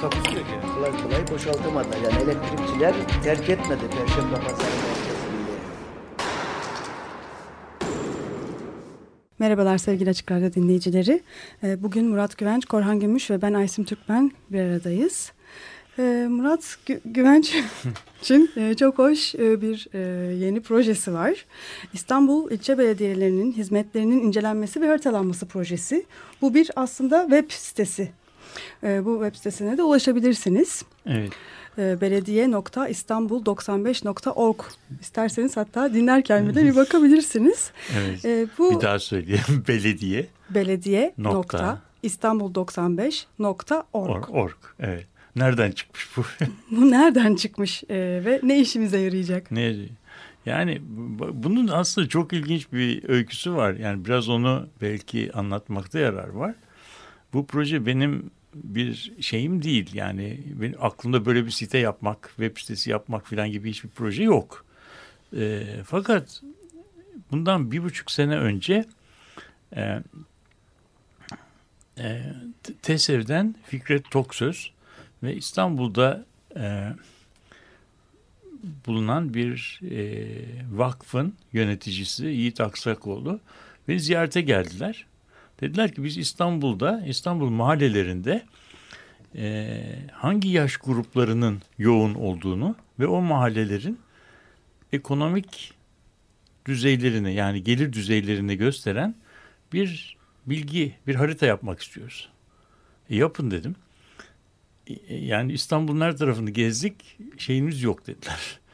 Takusuyor ki. kolay kolay boşaltamadılar. Yani elektrikçiler terk etmedi Perşembe Pazarı merkezini. Merhabalar sevgili Açık Radyo dinleyicileri. Ee, Bugün Murat Güvenç, Korhan Gümüş ve ben Aysim Türkmen bir aradayız. Ee, Murat Gü Güvenç için e, çok hoş e, bir e, yeni projesi var. İstanbul İlçe Belediyelerinin hizmetlerinin incelenmesi ve haritalanması projesi. Bu bir aslında web sitesi. Ee, Bu web sitesine de ulaşabilirsiniz. Evet. Ee, belediye.istanbul95.org İsterseniz hatta dinlerken bile bir bakabilirsiniz. Evet. Ee, bu Bir daha söyleyelim. Belediye. belediye Nokta. nokta İstanbul95.org. Org. Evet. Nereden çıkmış bu? Bu nereden çıkmış e, ve ne işimize yarayacak? ne? Yani bu- bunun aslında çok ilginç bir öyküsü var. Yani biraz onu belki anlatmakta yarar var. Bu proje benim bir şeyim değil. Yani benim aklımda böyle bir site yapmak, web sitesi yapmak falan gibi hiçbir proje yok. Ee, fakat bundan bir buçuk sene önce e, e, TESEV'den Fikret Toksöz ve İstanbul'da e, bulunan bir e, vakfın yöneticisi Yiğit Aksakoğlu beni ziyarete geldiler. Dediler ki biz İstanbul'da, İstanbul mahallelerinde e, hangi yaş gruplarının yoğun olduğunu ve o mahallelerin ekonomik düzeylerini yani gelir düzeylerini gösteren bir bilgi, bir harita yapmak istiyoruz. E, yapın dedim. E, Yani İstanbul'un her tarafını gezdik, şeyimiz yok dediler.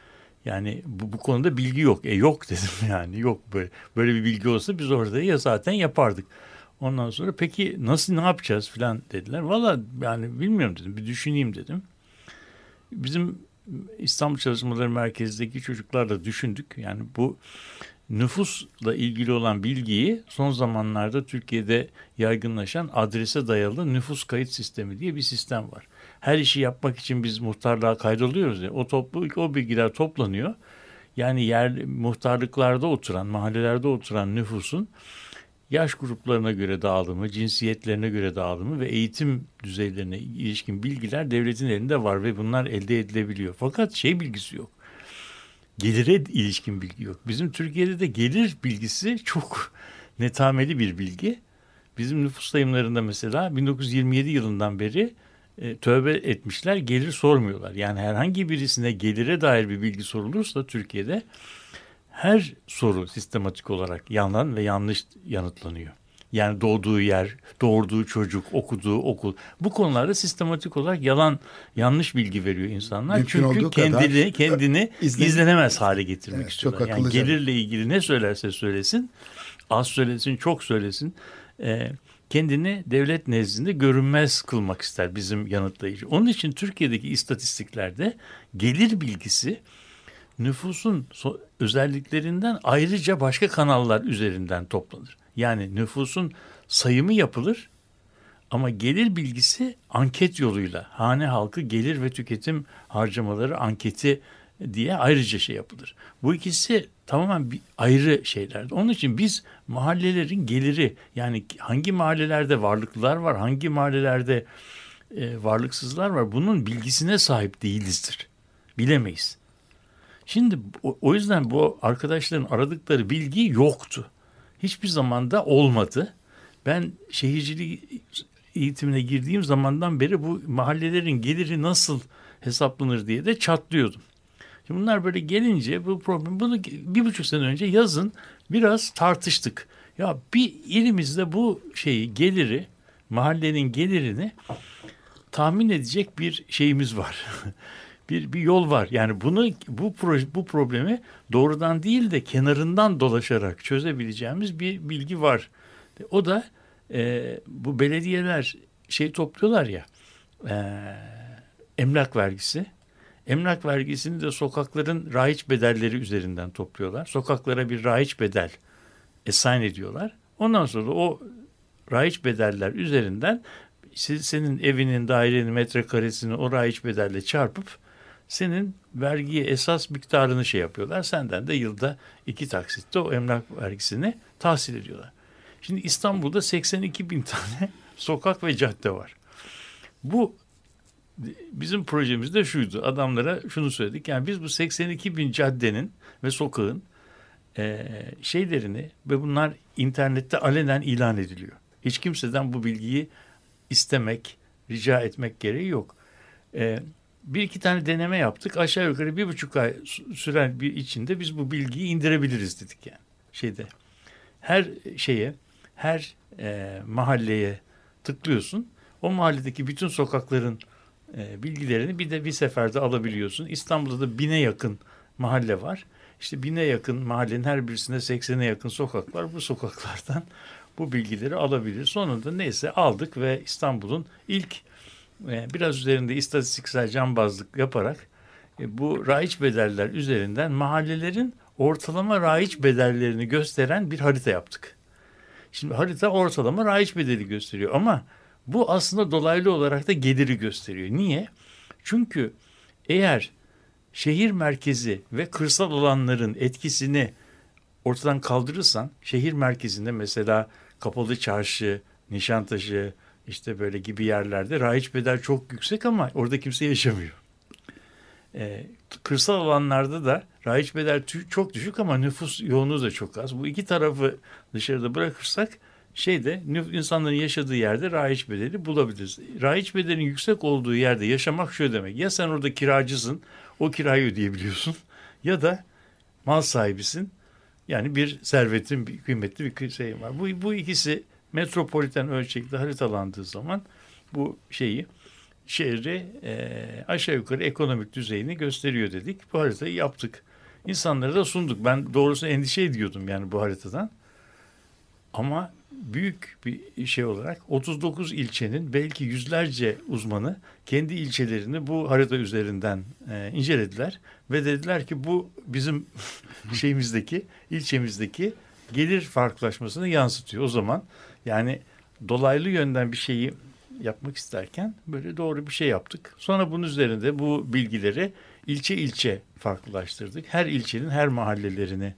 Yani bu, bu konuda bilgi yok. E yok dedim yani yok böyle böyle bir bilgi olsa biz orada ya zaten yapardık. Ondan sonra peki nasıl ne yapacağız filan dediler. Valla yani bilmiyorum dedim bir düşüneyim dedim. Bizim İstanbul Çalışmaları Merkezi'ndeki çocuklarla düşündük. Yani bu nüfusla ilgili olan bilgiyi son zamanlarda Türkiye'de yaygınlaşan adrese dayalı nüfus kayıt sistemi diye bir sistem var. Her işi yapmak için biz muhtarlığa kaydoluyoruz ya. O toplu o bilgiler toplanıyor. Yani yer muhtarlıklarda oturan, mahallelerde oturan nüfusun yaş gruplarına göre dağılımı, cinsiyetlerine göre dağılımı ve eğitim düzeylerine ilişkin bilgiler devletin elinde var ve bunlar elde edilebiliyor. Fakat şey bilgisi yok. Gelire ilişkin bilgi yok. Bizim Türkiye'de de gelir bilgisi çok netameli bir bilgi. Bizim nüfus sayımlarında mesela 1927 yılından beri e, tövbe etmişler gelir sormuyorlar. Yani herhangi birisine gelire dair bir bilgi sorulursa Türkiye'de her soru sistematik olarak yalan ve yanlış yanıtlanıyor. Yani doğduğu yer, doğurduğu çocuk, okuduğu okul. Bu konularda sistematik olarak yalan, yanlış bilgi veriyor insanlar. Mümkün Çünkü kendini kendini izlen- izlenemez hale getirmek Evet, istiyorlar. Yani gelirle ilgili ne söylerse söylesin, az söylesin, çok söylesin. e, kendini devlet nezdinde görünmez kılmak ister bizim yanıtlayıcı. Onun için Türkiye'deki istatistiklerde gelir bilgisi nüfusun özelliklerinden ayrıca başka kanallar üzerinden toplanır. Yani nüfusun sayımı yapılır ama gelir bilgisi anket yoluyla hane halkı gelir ve tüketim harcamaları anketi diye ayrıca şey yapılır. Bu ikisi tamamen bir ayrı şeyler. Onun için biz mahallelerin geliri yani hangi mahallelerde varlıklılar var, hangi mahallelerde e, varlıksızlar var bunun bilgisine sahip değilizdir. Bilemeyiz. Şimdi o, yüzden bu arkadaşların aradıkları bilgi yoktu. Hiçbir zamanda olmadı. Ben şehircilik eğitimine girdiğim zamandan beri bu mahallelerin geliri nasıl hesaplanır diye de çatlıyordum. Şimdi bunlar böyle gelince bu problem bunu bir buçuk sene önce yazın biraz tartıştık. Ya bir elimizde bu şeyi geliri mahallenin gelirini tahmin edecek bir şeyimiz var. bir bir yol var. Yani bunu bu proje bu problemi doğrudan değil de kenarından dolaşarak çözebileceğimiz bir bilgi var. O da e, bu belediyeler şey topluyorlar ya e, emlak vergisi. Emlak vergisini de sokakların rahiç bedelleri üzerinden topluyorlar. Sokaklara bir rahiç bedel assign ediyorlar. Ondan sonra o rahiç bedeller üzerinden senin evinin, dairenin metrekaresini o rahiç bedelle çarpıp senin vergiye esas miktarını şey yapıyorlar. Senden de yılda iki taksitte o emlak vergisini tahsil ediyorlar. Şimdi İstanbul'da 82 bin tane sokak ve cadde var. Bu bizim projemizde şuydu. Adamlara şunu söyledik. Yani biz bu 82 bin caddenin ve sokağın e, şeylerini ve bunlar internette alenen ilan ediliyor. Hiç kimseden bu bilgiyi istemek, rica etmek gereği yok. E, bir iki tane deneme yaptık. Aşağı yukarı bir buçuk ay süren bir içinde biz bu bilgiyi indirebiliriz dedik yani. Şeyde her şeye, her e, mahalleye tıklıyorsun. O mahalledeki bütün sokakların e, bilgilerini bir de bir seferde alabiliyorsun. İstanbul'da da bine yakın mahalle var. İşte bine yakın mahallenin her birisinde 80'e yakın sokak var. Bu sokaklardan bu bilgileri alabilir. Sonunda neyse aldık ve İstanbul'un ilk biraz üzerinde istatistiksel cambazlık yaparak e, bu raiç bedeller üzerinden mahallelerin ortalama raiç bedellerini gösteren bir harita yaptık. Şimdi harita ortalama raiç bedeli gösteriyor ama bu aslında dolaylı olarak da geliri gösteriyor. Niye? Çünkü eğer şehir merkezi ve kırsal alanların etkisini ortadan kaldırırsan şehir merkezinde mesela Kapalı Çarşı, Nişantaşı işte böyle gibi yerlerde raiç bedel çok yüksek ama orada kimse yaşamıyor. Ee, kırsal alanlarda da raiç bedel çok düşük ama nüfus yoğunluğu da çok az. Bu iki tarafı dışarıda bırakırsak şeyde insanların yaşadığı yerde raiç bedeli bulabiliriz. Raiç bedelin yüksek olduğu yerde yaşamak şu demek. Ya sen orada kiracısın, o kirayı ödeyebiliyorsun ya da mal sahibisin. Yani bir servetin, bir kıymetli bir şey var. Bu, bu ikisi metropoliten ölçekte haritalandığı zaman bu şeyi şehri e, aşağı yukarı ekonomik düzeyini gösteriyor dedik. Bu haritayı yaptık. İnsanlara da sunduk. Ben doğrusu endişe ediyordum yani bu haritadan. Ama büyük bir şey olarak 39 ilçenin belki yüzlerce uzmanı kendi ilçelerini bu harita üzerinden e, incelediler ve dediler ki bu bizim şeyimizdeki ilçemizdeki gelir farklılaşmasını yansıtıyor. O zaman yani dolaylı yönden bir şeyi yapmak isterken böyle doğru bir şey yaptık. Sonra bunun üzerinde bu bilgileri ilçe ilçe farklılaştırdık. Her ilçenin her mahallelerini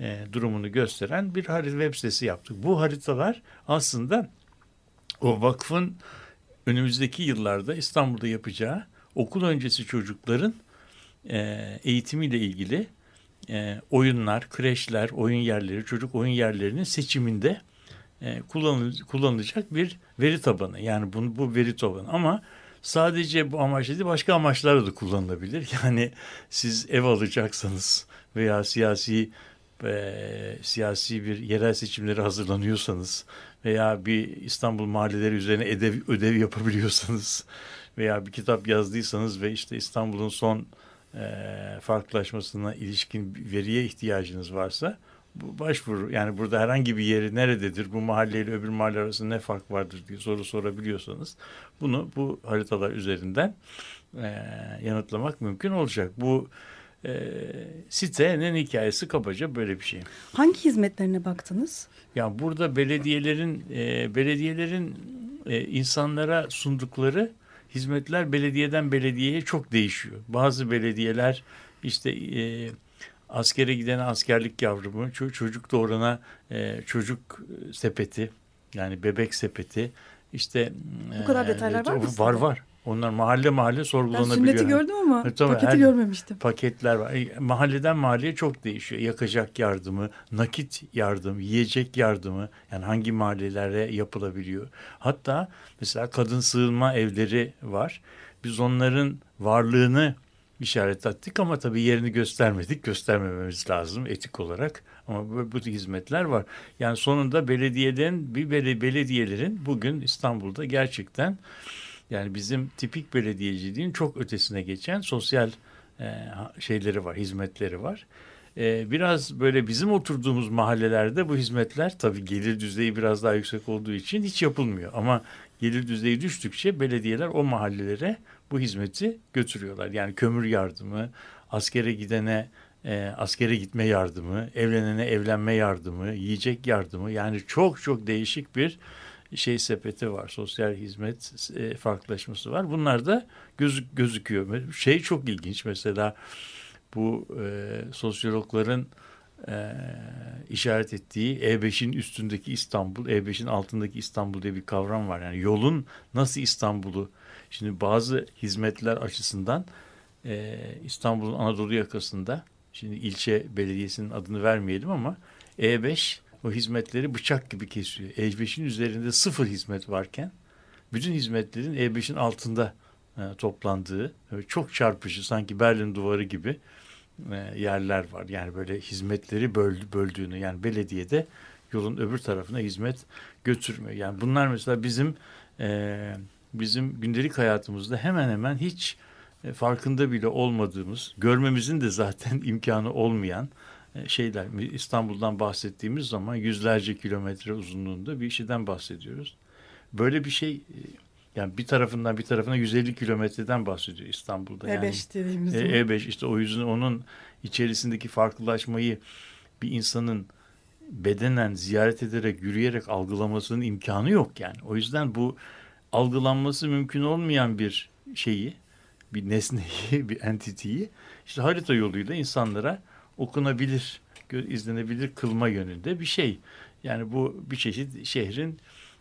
e, durumunu gösteren bir harita web sitesi yaptık. Bu haritalar aslında o vakfın önümüzdeki yıllarda İstanbul'da yapacağı okul öncesi çocukların e, eğitimiyle ilgili e, oyunlar, kreşler, oyun yerleri, çocuk oyun yerlerinin seçiminde e, kullanılacak bir veri tabanı. Yani bunu, bu veri tabanı ama sadece bu amaçla değil başka amaçlarla da kullanılabilir. Yani siz ev alacaksanız veya siyasi e, siyasi bir yerel seçimleri hazırlanıyorsanız veya bir İstanbul mahalleleri üzerine ödev, ödev yapabiliyorsanız veya bir kitap yazdıysanız ve işte İstanbul'un son e, farklılaşmasına ilişkin veriye ihtiyacınız varsa bu başvuru yani burada herhangi bir yeri nerededir bu mahalleyle öbür mahalle arasında ne fark vardır diye soru sorabiliyorsanız bunu bu haritalar üzerinden e, yanıtlamak mümkün olacak. Bu e, sitenin hikayesi kabaca böyle bir şey. Hangi hizmetlerine baktınız? Ya burada belediyelerin e, belediyelerin e, insanlara sundukları hizmetler belediyeden belediyeye çok değişiyor. Bazı belediyeler işte e, askere giden askerlik yavrumu, çocuk doğurana e, çocuk sepeti yani bebek sepeti işte bu kadar e, detaylar var mı? Var var. Onlar mahalle mahalle sorgulanabiliyor. Ben sünneti gördüm ama e, tabii, paketi görmemiştim. Paketler var. Mahalleden mahalleye çok değişiyor. Yakacak yardımı, nakit yardım, yiyecek yardımı yani hangi mahallelere yapılabiliyor. Hatta mesela kadın sığınma evleri var. Biz onların varlığını işaret ettik ama tabii yerini göstermedik. Göstermememiz lazım etik olarak. Ama bu, bu hizmetler var. Yani sonunda belediyeden bir belediyelerin bugün İstanbul'da gerçekten yani bizim tipik belediyeciliğin çok ötesine geçen sosyal e, şeyleri var, hizmetleri var. e, biraz böyle bizim oturduğumuz mahallelerde bu hizmetler tabii gelir düzeyi biraz daha yüksek olduğu için hiç yapılmıyor. Ama gelir düzeyi düştükçe belediyeler o mahallelere bu hizmeti götürüyorlar. Yani kömür yardımı, askere gidene e, askere gitme yardımı, evlenene evlenme yardımı, yiyecek yardımı yani çok çok değişik bir şey sepeti var. Sosyal hizmet e, farklılaşması var. Bunlar da göz, gözüküyor. Şey çok ilginç mesela bu e, sosyologların e, işaret ettiği E5'in üstündeki İstanbul, E5'in altındaki İstanbul diye bir kavram var. Yani yolun nasıl İstanbul'u, şimdi bazı hizmetler açısından e, İstanbul'un Anadolu yakasında, şimdi ilçe belediyesinin adını vermeyelim ama E5 o hizmetleri bıçak gibi kesiyor. E5'in üzerinde sıfır hizmet varken bütün hizmetlerin E5'in altında e, toplandığı çok çarpıcı sanki Berlin duvarı gibi yerler var. Yani böyle hizmetleri böldü, böldüğünü yani belediyede yolun öbür tarafına hizmet götürmüyor. Yani bunlar mesela bizim e, bizim gündelik hayatımızda hemen hemen hiç e, farkında bile olmadığımız, görmemizin de zaten imkanı olmayan e, şeyler. İstanbul'dan bahsettiğimiz zaman yüzlerce kilometre uzunluğunda bir şeyden bahsediyoruz. Böyle bir şey e, yani bir tarafından bir tarafına 150 kilometreden bahsediyor İstanbul'da. E5 yani, dediğimiz e, E5 işte o yüzden onun içerisindeki farklılaşmayı bir insanın bedenen ziyaret ederek yürüyerek algılamasının imkanı yok yani. O yüzden bu algılanması mümkün olmayan bir şeyi bir nesneyi bir entiteyi işte harita yoluyla insanlara okunabilir izlenebilir kılma yönünde bir şey. Yani bu bir çeşit şehrin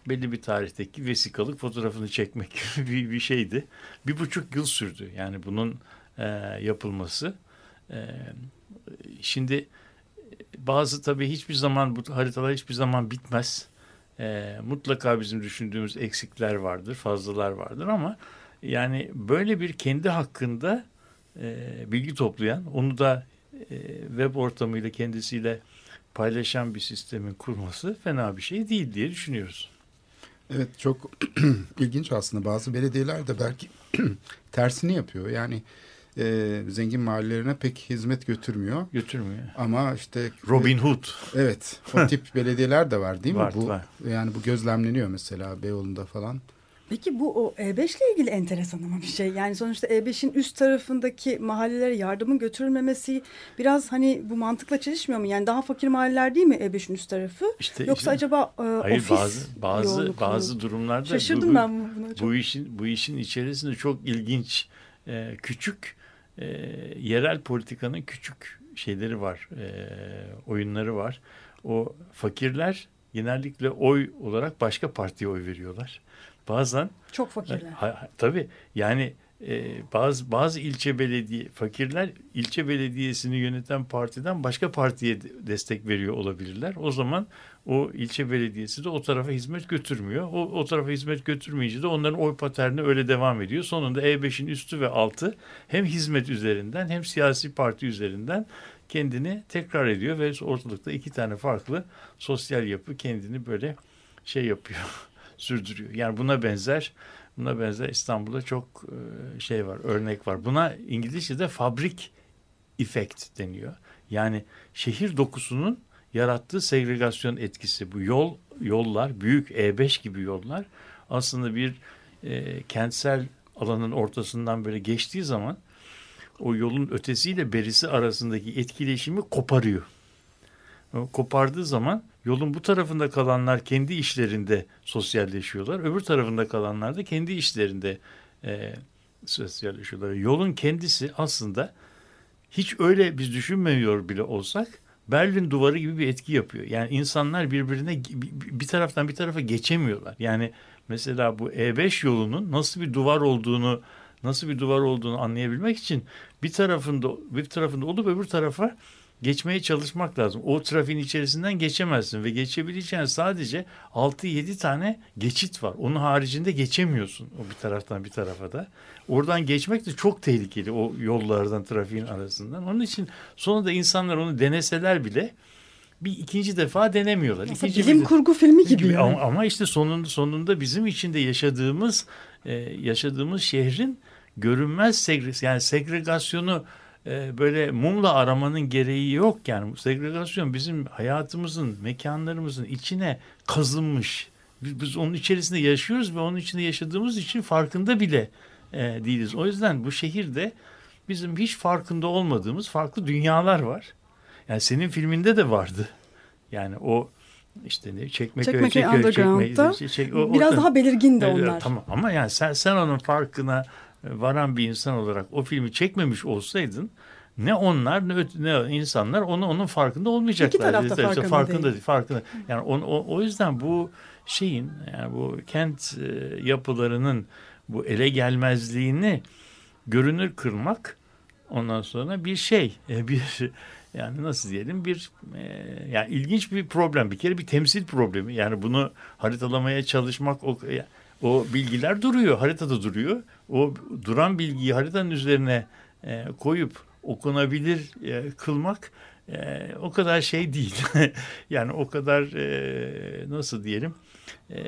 belli bir tarihteki vesikalık fotoğrafını çekmek gibi bir, bir şeydi. Bir buçuk yıl sürdü yani bunun e, yapılması. E, şimdi bazı tabii hiçbir zaman bu haritalar hiçbir zaman bitmez. E, mutlaka bizim düşündüğümüz eksikler vardır, fazlalar vardır ama yani böyle bir kendi hakkında e, bilgi toplayan, onu da e, web ortamıyla kendisiyle paylaşan bir sistemin kurması fena bir şey değil diye düşünüyoruz. Evet çok ilginç aslında bazı belediyeler de belki tersini yapıyor. Yani e, zengin mahallelerine pek hizmet götürmüyor. Götürmüyor. Ama işte Robin Hood. Evet, o tip belediyeler de var değil mi? Var, bu var. yani bu gözlemleniyor mesela Beyoğlu'nda falan. Peki bu o E5 ile ilgili enteresan ama bir şey. Yani sonuçta E5'in üst tarafındaki mahallelere yardımın götürülmemesi biraz hani bu mantıkla çelişmiyor mu? Yani daha fakir mahalleler değil mi E5'in üst tarafı? İşte, Yoksa işte, acaba e, hayır, ofis bazı bazı bazı durumlarda Şaşırdım bu, ben buna çok. Bu işin bu işin içerisinde çok ilginç e, küçük e, yerel politikanın küçük şeyleri var. E, oyunları var. O fakirler genellikle oy olarak başka partiye oy veriyorlar. Bazen çok fakirler. Ha, tabii yani e, bazı bazı ilçe belediye fakirler ilçe belediyesini yöneten partiden başka partiye destek veriyor olabilirler. O zaman o ilçe belediyesi de o tarafa hizmet götürmüyor. O, o tarafa hizmet götürmeyince de onların oy paterni öyle devam ediyor. Sonunda E5'in üstü ve altı hem hizmet üzerinden hem siyasi parti üzerinden kendini tekrar ediyor ve ortalıkta iki tane farklı sosyal yapı kendini böyle şey yapıyor sürdürüyor. Yani buna benzer buna benzer İstanbul'da çok şey var, örnek var. Buna İngilizce'de fabrik effect deniyor. Yani şehir dokusunun yarattığı segregasyon etkisi. Bu yol yollar, büyük E5 gibi yollar aslında bir e, kentsel alanın ortasından böyle geçtiği zaman o yolun ötesiyle berisi arasındaki etkileşimi koparıyor. O kopardığı zaman Yolun bu tarafında kalanlar kendi işlerinde sosyalleşiyorlar. Öbür tarafında kalanlar da kendi işlerinde e, sosyalleşiyorlar. Yolun kendisi aslında hiç öyle biz düşünmüyor bile olsak Berlin duvarı gibi bir etki yapıyor. Yani insanlar birbirine bir taraftan bir tarafa geçemiyorlar. Yani mesela bu E5 yolunun nasıl bir duvar olduğunu nasıl bir duvar olduğunu anlayabilmek için bir tarafında bir tarafında olup öbür tarafa geçmeye çalışmak lazım. O trafiğin içerisinden geçemezsin ve geçebileceğin sadece 6-7 tane geçit var. Onun haricinde geçemiyorsun o bir taraftan bir tarafa da. Oradan geçmek de çok tehlikeli o yollardan trafiğin arasından. Onun için sonunda insanlar onu deneseler bile bir ikinci defa denemiyorlar. Aslında İkinci bilim bir, kurgu filmi gibi. gibi. Ama, ama işte sonunda sonunda bizim içinde yaşadığımız e, yaşadığımız şehrin görünmez segre, yani segregasyonu e, böyle mumla aramanın gereği yok yani. Segregasyon bizim hayatımızın, mekanlarımızın içine kazınmış. Biz, biz onun içerisinde yaşıyoruz ve onun içinde yaşadığımız için farkında bile e, değiliz. O yüzden bu şehirde bizim hiç farkında olmadığımız farklı dünyalar var. Yani senin filminde de vardı. Yani o işte ne çekmeköy, Çekmeköy Underground'da çekme- çek- o- o- Biraz daha belirgin de onlar. Tamam ama yani sen sen onun farkına varan bir insan olarak o filmi çekmemiş olsaydın ne onlar ne, öte- ne insanlar onu onun farkında olmayacaklar. İki taraf da İşte farkında farkında değil. değil. Farkında. Yani o, o, o yüzden bu şeyin yani bu kent e, yapılarının bu ele gelmezliğini görünür kırmak ondan sonra bir şey e, bir yani nasıl diyelim bir e, yani ilginç bir problem bir kere bir temsil problemi yani bunu haritalamaya çalışmak o o bilgiler duruyor haritada duruyor. O duran bilgiyi haritanın üzerine e, koyup okunabilir e, kılmak e, o kadar şey değil. Yani o kadar e, nasıl diyelim e,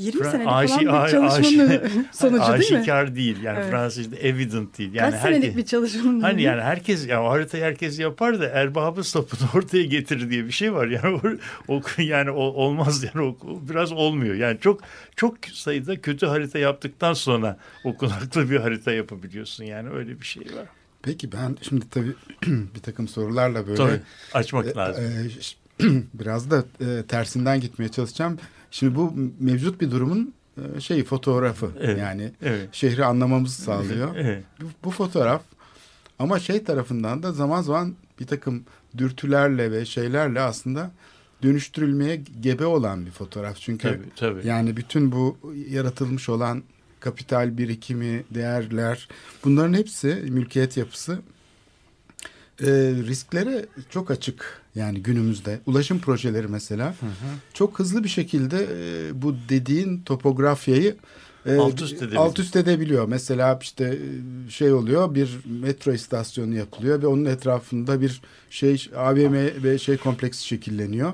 20 Fra- senelik aşi- falan bir çalışmanın aşi- sonucu değil mi? aşikar değil yani Evet. Fransızca'da evident değil yani Kaç senelik herkes- bir çalışmanın? Hani yani herkes ya o haritayı herkes yapar da erbabı sapını ortaya getirir diye bir şey var. Yani o, o yani o, olmaz yani o, biraz olmuyor. Yani çok çok sayıda kötü harita yaptıktan sonra okunaklı bir harita yapabiliyorsun. Yani öyle bir şey var. Peki ben şimdi tabii bir takım sorularla böyle Tabii açmak e, lazım. e, biraz da e, tersinden gitmeye çalışacağım. Şimdi bu mevcut bir durumun e, şeyi fotoğrafı Evet. yani Evet. şehri anlamamızı sağlıyor. Evet. Bu, bu fotoğraf ama şey tarafından da zaman zaman bir takım dürtülerle ve şeylerle aslında dönüştürülmeye gebe olan bir fotoğraf. Çünkü Tabii tabii. yani bütün bu yaratılmış olan kapital birikimi, değerler bunların hepsi mülkiyet yapısı e, risklere çok açık yani günümüzde. Ulaşım projeleri mesela çok hızlı bir şekilde e, bu dediğin topografyayı e, Alt üst edebiliyor. alt üst edebiliyor. Mesela işte e, şey oluyor bir metro istasyonu yapılıyor ve onun etrafında bir şey AVM ve şey kompleksi şekilleniyor.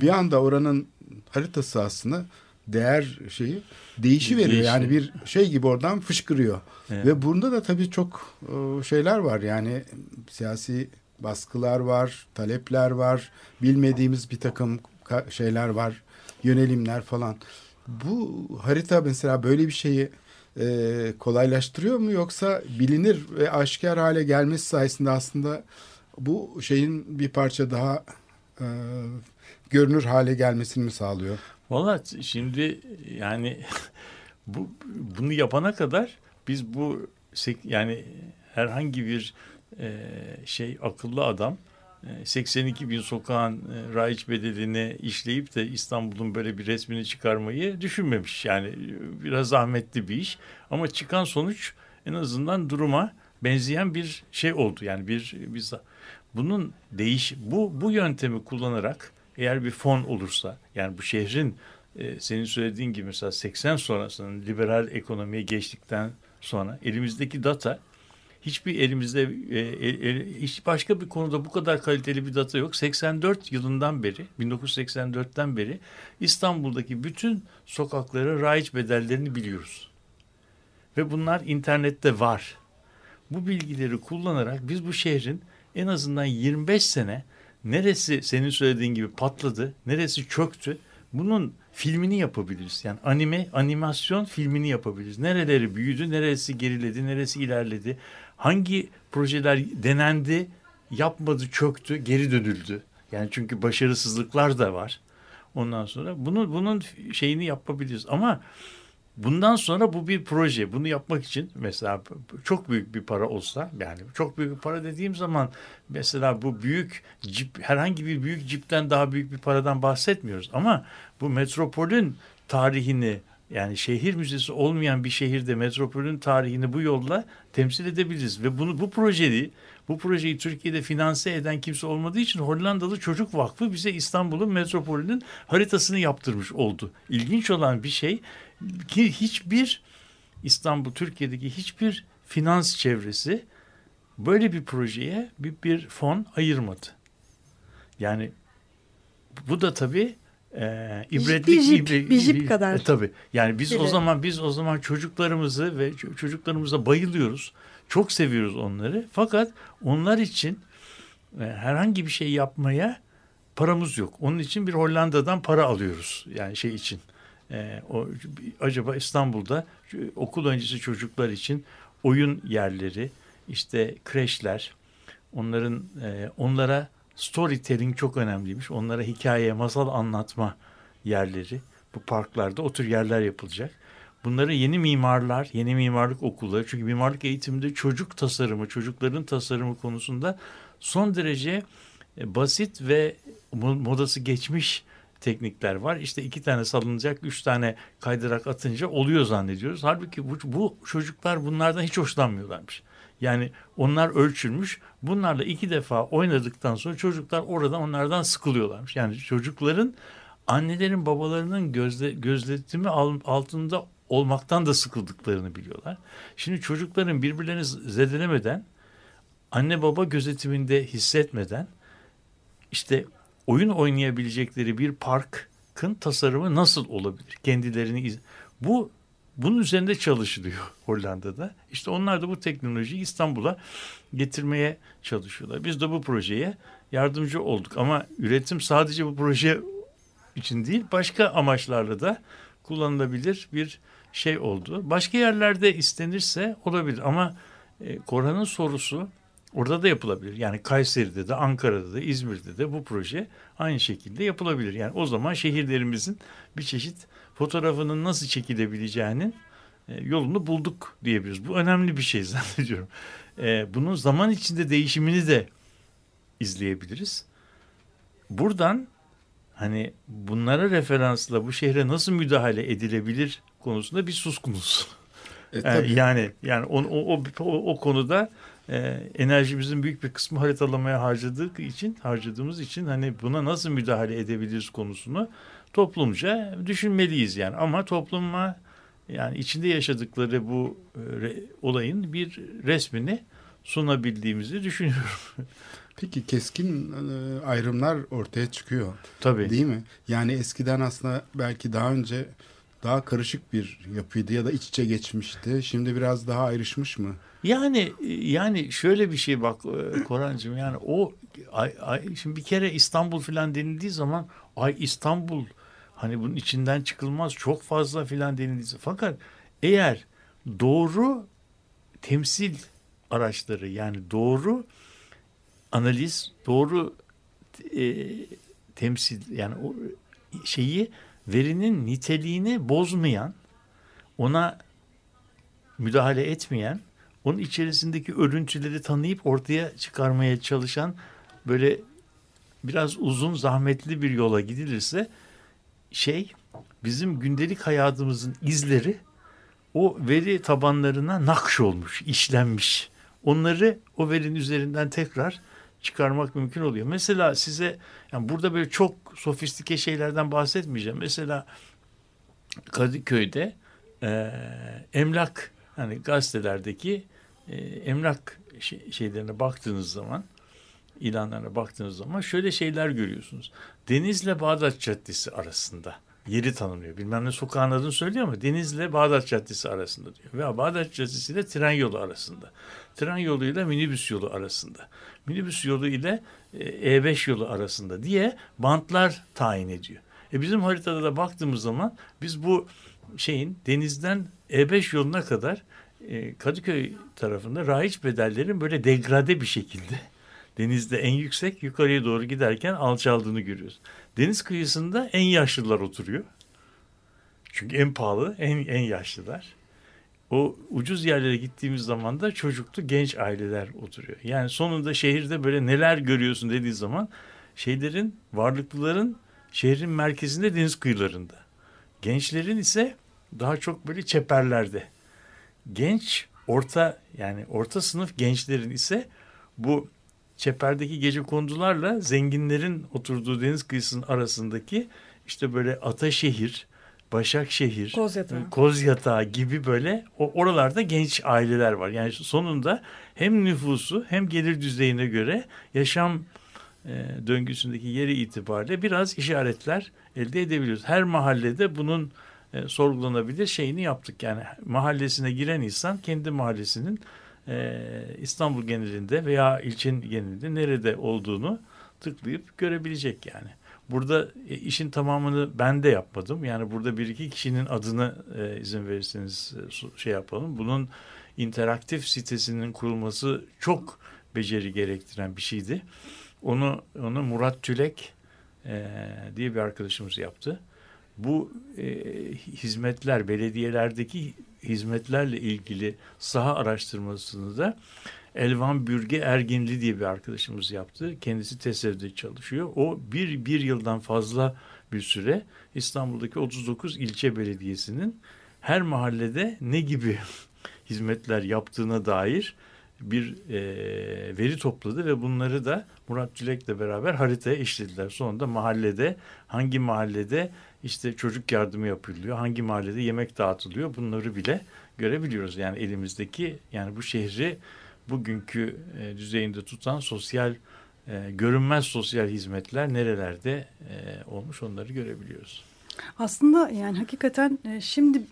Bir anda oranın haritası aslında değer şeyi değişi veriyor. Yani bir şey gibi oradan fışkırıyor. Evet. Ve bunda da tabii çok şeyler var. Yani siyasi baskılar var, talepler var, bilmediğimiz bir takım şeyler var, yönelimler falan. Bu harita mesela böyle bir şeyi e, kolaylaştırıyor mu yoksa bilinir ve aşikar hale gelmesi sayesinde aslında bu şeyin bir parça daha e, görünür hale gelmesini mi sağlıyor? Valla şimdi yani bu bunu yapana kadar biz bu yani herhangi bir e, şey akıllı adam e, 82 bin sokağın e, raiç bedelini işleyip de İstanbul'un böyle bir resmini çıkarmayı düşünmemiş. Yani e, biraz zahmetli bir iş ama çıkan sonuç en azından duruma benzeyen bir şey oldu. Yani bir, bir bunun değiş bu bu yöntemi kullanarak eğer bir fon olursa yani bu şehrin e, senin söylediğin gibi mesela 80 sonrasının liberal ekonomiye geçtikten sonra elimizdeki data hiçbir elimizde e, e, e, hiç başka bir konuda bu kadar kaliteli bir data yok. 84 yılından beri 1984'ten beri İstanbul'daki bütün sokakların raiç bedellerini biliyoruz. Ve bunlar internette var. Bu bilgileri kullanarak biz bu şehrin en azından 25 sene neresi senin söylediğin gibi patladı, neresi çöktü bunun filmini yapabiliriz. Yani anime, animasyon filmini yapabiliriz. Nereleri büyüdü, neresi geriledi, neresi ilerledi. Hangi projeler denendi, yapmadı, çöktü, geri dönüldü. Yani çünkü başarısızlıklar da var. Ondan sonra bunu bunun şeyini yapabiliriz. Ama bundan sonra bu bir proje. Bunu yapmak için mesela çok büyük bir para olsa yani çok büyük bir para dediğim zaman mesela bu büyük cip herhangi bir büyük cipten daha büyük bir paradan bahsetmiyoruz. Ama bu metropolün tarihini yani şehir müzesi olmayan bir şehirde metropolün tarihini bu yolla temsil edebiliriz ve bunu bu projeyi bu projeyi Türkiye'de finanse eden kimse olmadığı için Hollandalı Çocuk Vakfı bize İstanbul'un metropolünün haritasını yaptırmış oldu. İlginç olan bir şey ki hiçbir İstanbul Türkiye'deki hiçbir finans çevresi böyle bir projeye bir, bir fon ayırmadı. Yani bu da tabii e, ibretlik bir jip, ibre- bir jip kadar. E, tabii. Yani biz o Biri. zaman biz o zaman çocuklarımızı ve çocuklarımıza bayılıyoruz. Çok seviyoruz onları. Fakat onlar için e, herhangi bir şey yapmaya paramız yok. Onun için bir Hollanda'dan para alıyoruz. Yani şey için. E, o acaba İstanbul'da okul öncesi çocuklar için oyun yerleri, işte kreşler, onların e, onlara storytelling çok önemliymiş. Onlara hikaye, masal anlatma yerleri bu parklarda o tür yerler yapılacak. Bunları yeni mimarlar, yeni mimarlık okulları çünkü mimarlık eğitiminde çocuk tasarımı, çocukların tasarımı konusunda son derece e, basit ve modası geçmiş teknikler var. İşte iki tane salınacak, üç tane kaydırak atınca oluyor zannediyoruz. Halbuki bu, bu çocuklar bunlardan hiç hoşlanmıyorlarmış. Yani onlar ölçülmüş. Bunlarla iki defa oynadıktan sonra çocuklar oradan onlardan sıkılıyorlarmış. Yani çocukların annelerin babalarının gözle, gözletimi altında olmaktan da sıkıldıklarını biliyorlar. Şimdi çocukların birbirlerini zedelemeden anne baba gözetiminde hissetmeden işte oyun oynayabilecekleri bir parkın tasarımı nasıl olabilir? Kendilerini iz bu bunun üzerinde çalışılıyor Hollanda'da. İşte onlar da bu teknolojiyi İstanbul'a getirmeye çalışıyorlar. Biz de bu projeye yardımcı olduk ama üretim sadece bu proje için değil başka amaçlarla da kullanılabilir bir şey oldu. Başka yerlerde istenirse olabilir ama e, Korhan'ın sorusu orada da yapılabilir. Yani Kayseri'de de, Ankara'da da, İzmir'de de bu proje aynı şekilde yapılabilir. Yani o zaman şehirlerimizin bir çeşit fotoğrafının nasıl çekilebileceğinin e, yolunu bulduk diyebiliriz. Bu önemli bir şey zannediyorum. E, bunun zaman içinde değişimini de izleyebiliriz. Buradan hani bunlara referansla bu şehre nasıl müdahale edilebilir konusunda bir suskunuz. E, tabii. yani yani o, o, o, o konuda e, enerjimizin büyük bir kısmı haritalamaya harcadık için harcadığımız için hani buna nasıl müdahale edebiliriz konusunu toplumca düşünmeliyiz yani ama topluma yani içinde yaşadıkları bu e, re, olayın bir resmini sunabildiğimizi düşünüyorum. Peki keskin e, ayrımlar ortaya çıkıyor. Tabii. Değil mi? Yani eskiden aslında belki daha önce daha karışık bir yapıydı ya da iç içe geçmişti. Şimdi biraz daha ayrışmış mı? Yani yani şöyle bir şey bak e, Korancığım yani o ay, ay, şimdi bir kere İstanbul filan denildiği zaman ay İstanbul hani bunun içinden çıkılmaz çok fazla filan denildiği fakat eğer doğru temsil araçları yani doğru analiz, doğru e, temsil yani o şeyi verinin niteliğini bozmayan, ona müdahale etmeyen, onun içerisindeki örüntüleri tanıyıp ortaya çıkarmaya çalışan böyle biraz uzun zahmetli bir yola gidilirse şey bizim gündelik hayatımızın izleri o veri tabanlarına nakş olmuş, işlenmiş. Onları o verinin üzerinden tekrar çıkarmak mümkün oluyor. Mesela size yani burada böyle çok sofistike şeylerden bahsetmeyeceğim. Mesela Kadıköy'de e, emlak hani gazetelerdeki e, emlak şey, şeylerine baktığınız zaman ilanlarına baktığınız zaman şöyle şeyler görüyorsunuz. Denizle Bağdat Caddesi arasında yeri tanımlıyor. Bilmem ne sokağın adını söylüyor ama Denizle Bağdat Caddesi arasında diyor. Veya Bağdat Caddesi ile tren yolu arasında. Tren yoluyla minibüs yolu arasında. Minibüs yolu ile E5 yolu arasında diye bantlar tayin ediyor. E bizim haritada da baktığımız zaman biz bu şeyin denizden E5 yoluna kadar e, Kadıköy tarafında rahiç bedellerin böyle degrade bir şekilde denizde en yüksek yukarıya doğru giderken alçaldığını görüyoruz. Deniz kıyısında en yaşlılar oturuyor. Çünkü en pahalı, en en yaşlılar. O ucuz yerlere gittiğimiz zaman da çocuklu genç aileler oturuyor. Yani sonunda şehirde böyle neler görüyorsun dediği zaman şeylerin, varlıklıların şehrin merkezinde deniz kıyılarında. Gençlerin ise daha çok böyle çeperlerde. Genç, orta yani orta sınıf gençlerin ise bu çeperdeki gece kondularla zenginlerin oturduğu deniz kıyısının arasındaki işte böyle Ataşehir, Başakşehir, Kozyatağı. Kozyatağı gibi böyle o oralarda genç aileler var. Yani sonunda hem nüfusu hem gelir düzeyine göre yaşam e, döngüsündeki yeri itibariyle biraz işaretler elde edebiliyoruz. Her mahallede bunun e, sorgulanabilir şeyini yaptık. Yani mahallesine giren insan kendi mahallesinin e, İstanbul genelinde veya ilçenin genelinde nerede olduğunu tıklayıp görebilecek yani. Burada e, işin tamamını ben de yapmadım. Yani burada bir iki kişinin adını e, izin verirseniz e, şey yapalım. Bunun interaktif sitesinin kurulması çok beceri gerektiren bir şeydi. Onu onu Murat Tülek e, diye bir arkadaşımız yaptı. Bu e, hizmetler belediyelerdeki hizmetlerle ilgili saha araştırmasını da Elvan Bürge Erginli diye bir arkadaşımız yaptı. Kendisi TESEV'de çalışıyor. O bir, bir yıldan fazla bir süre İstanbul'daki 39 ilçe belediyesinin her mahallede ne gibi hizmetler yaptığına dair bir e, veri topladı ve bunları da Murat Cülek'le beraber haritaya işlediler. Sonunda mahallede hangi mahallede işte çocuk yardımı yapılıyor, hangi mahallede yemek dağıtılıyor bunları bile görebiliyoruz. Yani elimizdeki yani bu şehri bugünkü e, düzeyinde tutan sosyal e, görünmez sosyal hizmetler nerelerde e, olmuş onları görebiliyoruz. Aslında yani hakikaten e, şimdi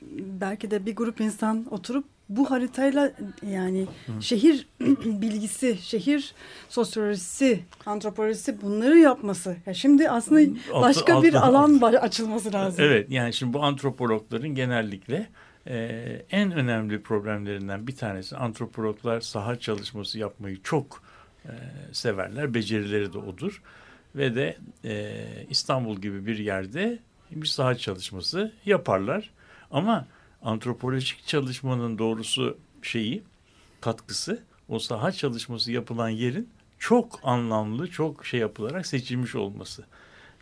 belki de bir grup insan oturup bu haritayla yani Hı. şehir bilgisi, şehir sosyolojisi, antropolojisi bunları yapması. Ya şimdi aslında başka altı, bir alan altı. açılması lazım. Evet yani şimdi bu antropologların genellikle ee, en önemli problemlerinden bir tanesi antropologlar saha çalışması yapmayı çok e, severler. Becerileri de odur. Ve de e, İstanbul gibi bir yerde bir saha çalışması yaparlar. Ama antropolojik çalışmanın doğrusu şeyi, katkısı o saha çalışması yapılan yerin çok anlamlı, çok şey yapılarak seçilmiş olması.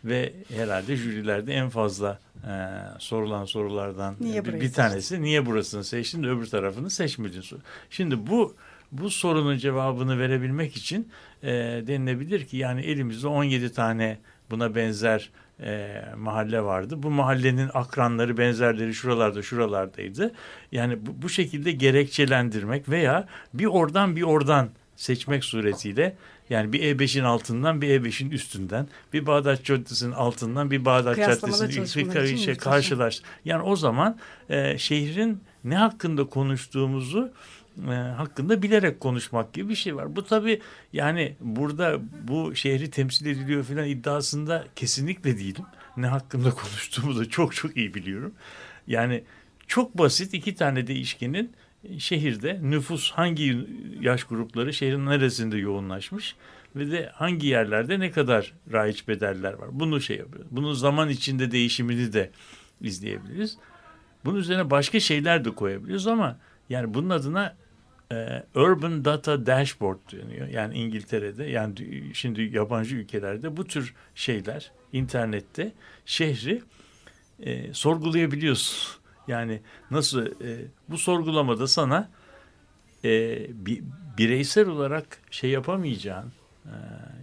Ve herhalde jürilerde en fazla e, sorulan sorulardan niye bir, bir tanesi niye burasını seçtin? De öbür tarafını seçmedin. Şimdi bu bu sorunun cevabını verebilmek için e, denilebilir ki yani elimizde 17 tane buna benzer e, mahalle vardı. Bu mahallenin akranları benzerleri şuralarda şuralardaydı. Yani bu, bu şekilde gerekçelendirmek veya bir oradan bir oradan seçmek suretiyle yani bir E5'in altından bir E5'in üstünden bir Bağdat Caddesi'nin altından bir Bağdat Caddesi'nin şey, karşılaş. Yani o zaman e, şehrin ne hakkında konuştuğumuzu e, hakkında bilerek konuşmak gibi bir şey var. Bu tabii yani burada bu şehri temsil ediliyor falan iddiasında kesinlikle değilim. Ne hakkında konuştuğumu da çok çok iyi biliyorum. Yani çok basit iki tane değişkenin şehirde nüfus hangi yaş grupları şehrin neresinde yoğunlaşmış ve de hangi yerlerde ne kadar raiç bedeller var. Bunu şey yapıyoruz. Bunun zaman içinde değişimini de izleyebiliriz. Bunun üzerine başka şeyler de koyabiliriz ama yani bunun adına e, Urban Data Dashboard deniyor. Yani İngiltere'de yani şimdi yabancı ülkelerde bu tür şeyler internette şehri e, sorgulayabiliyorsun. Yani nasıl e, bu sorgulamada sana e, bi, bireysel olarak şey yapamayacağın, e,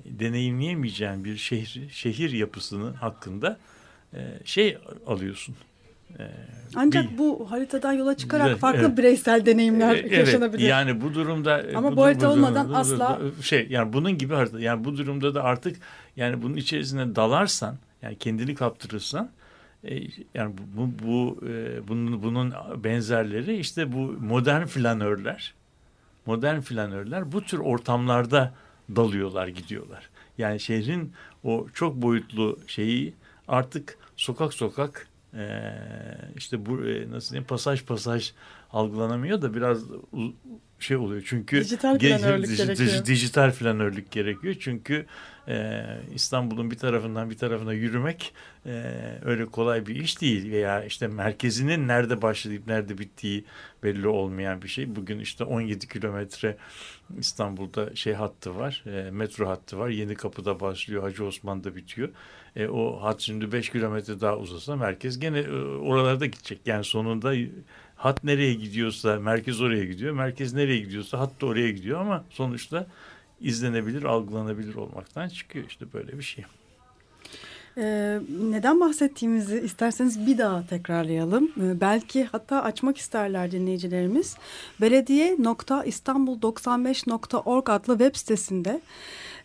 deneyimleyemeyeceğin bir şehir şehir yapısının hakkında e, şey alıyorsun. E, Ancak bir, bu haritadan yola çıkarak farklı evet. bireysel deneyimler evet, yaşanabilir. Yani bu durumda ama bu, bu harita olmadan bu, asla şey yani bunun gibi harita yani bu durumda da artık yani bunun içerisine dalarsan yani kendini kaptırırsan e, yani bu, bu e, bunun bunun benzerleri işte bu modern flanörler modern flanörler bu tür ortamlarda dalıyorlar gidiyorlar. Yani şehrin o çok boyutlu şeyi artık sokak sokak e, işte bu nasıl diyeyim pasaj pasaj algılanamıyor da biraz şey oluyor çünkü dijital planörlük gerekiyor. Dijital planörlük gerekiyor çünkü e, İstanbul'un bir tarafından bir tarafına yürümek e, öyle kolay bir iş değil veya işte merkezinin nerede başlayıp nerede bittiği belli olmayan bir şey. Bugün işte 17 kilometre İstanbul'da şey hattı var, e, metro hattı var. Yeni Kapı'da başlıyor, Hacı Osman'da bitiyor. E, o hat şimdi 5 kilometre daha uzasa merkez gene e, oralarda gidecek. Yani sonunda hat nereye gidiyorsa merkez oraya gidiyor. Merkez nereye gidiyorsa hat da oraya gidiyor ama sonuçta izlenebilir, algılanabilir olmaktan çıkıyor işte böyle bir şey. Ee, neden bahsettiğimizi isterseniz bir daha tekrarlayalım. Ee, belki hatta açmak isterler dinleyicilerimiz. Belediye.istanbul95.org adlı web sitesinde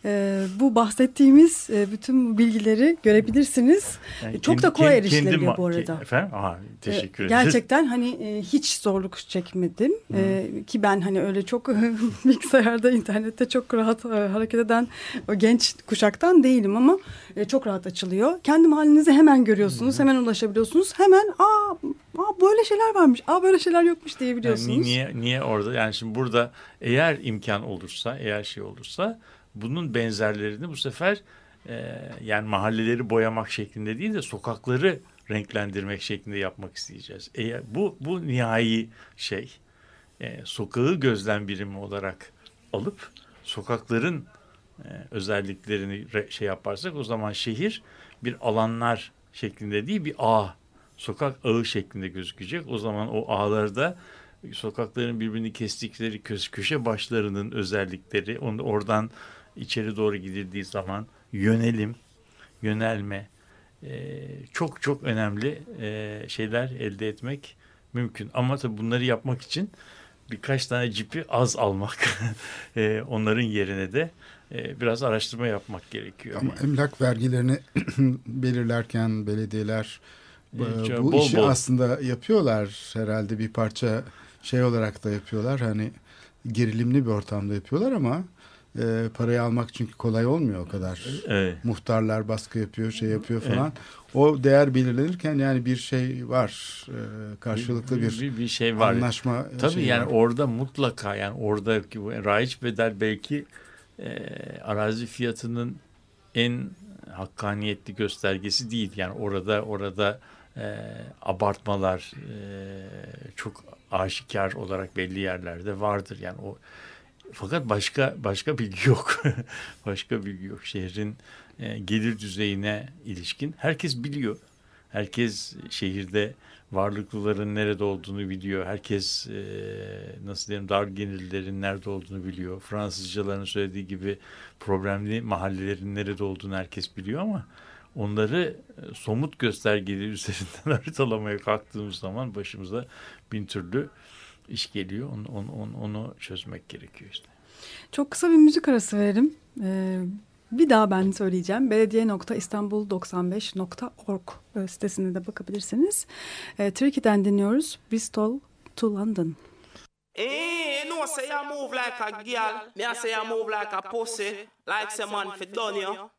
e, bu bahsettiğimiz e, bütün bilgileri görebilirsiniz. Yani Çok da kendi- kolay kendi- kendi erişilebiliyor bu arada. Efendim? Aha, teşekkür Ee, ederim. Gerçekten hani e, hiç zorluk çekmedim. Ee, ki ben hani öyle çok bilgisayarda, internette çok rahat e, hareket eden o genç kuşaktan değilim ama e, çok rahat açılıyor. Kendi mahallenizi hemen görüyorsunuz, hemen ulaşabiliyorsunuz. Hemen aa, aa böyle şeyler varmış, aa böyle şeyler yokmuş Yani diyebiliyorsunuz. niye niye orada yani şimdi burada eğer imkan olursa eğer şey olursa bunun benzerlerini bu sefer e, yani mahalleleri boyamak şeklinde değil de sokakları renklendirmek şeklinde yapmak isteyeceğiz. Eğer bu bu nihai şey e, sokağı gözlem birimi olarak alıp sokakların e, özelliklerini re- şey yaparsak o zaman şehir bir alanlar şeklinde değil bir ağ sokak ağı şeklinde gözükecek. O zaman o ağlarda sokakların birbirini kestikleri köşe başlarının özellikleri onu oradan içeri doğru gidildiği zaman yönelim, yönelme e, çok çok önemli e, şeyler elde etmek mümkün. Ama tabii bunları yapmak için birkaç tane cipi az almak, e, onların yerine de e, biraz araştırma yapmak gerekiyor. Ama emlak vergilerini belirlerken belediyeler Hiç, e, bu bol işi bol. aslında yapıyorlar herhalde bir parça şey olarak da yapıyorlar. Hani gerilimli bir ortamda yapıyorlar ama e, parayı almak çünkü kolay olmuyor o kadar. Evet. Muhtarlar baskı yapıyor, şey yapıyor falan. O değer belirlenirken yani bir şey var. e, karşılıklı bir, bir, bir şey var. anlaşma Tabii şeyi yani var. orada mutlaka yani oradaki bu raiç bedel belki e, arazi fiyatının en hakkaniyetli göstergesi değil. Yani orada orada e, abartmalar e, çok aşikar olarak belli yerlerde vardır. Yani o fakat başka başka bilgi yok. başka bilgi yok. Şehrin e, gelir düzeyine ilişkin herkes biliyor. Herkes şehirde varlıklıların nerede olduğunu biliyor. Herkes e, nasıl diyeyim dar gelirlerin nerede olduğunu biliyor. Fransızcaların söylediği gibi problemli mahallelerin nerede olduğunu herkes biliyor ama onları e, somut göstergeleri üzerinden haritalamaya kalktığımız zaman başımıza bin türlü iş geliyor. Onu, onu, onu, onu çözmek gerekiyor işte. Çok kısa bir müzik arası verelim. Ee, bir daha ben söyleyeceğim. Belediye.istanbul95.org e, sitesine de bakabilirsiniz. E, Turkey'den dinliyoruz. Bristol to London. Eh, no say you move like a girl. Me I say you move like a pussy. Like some man fi done you.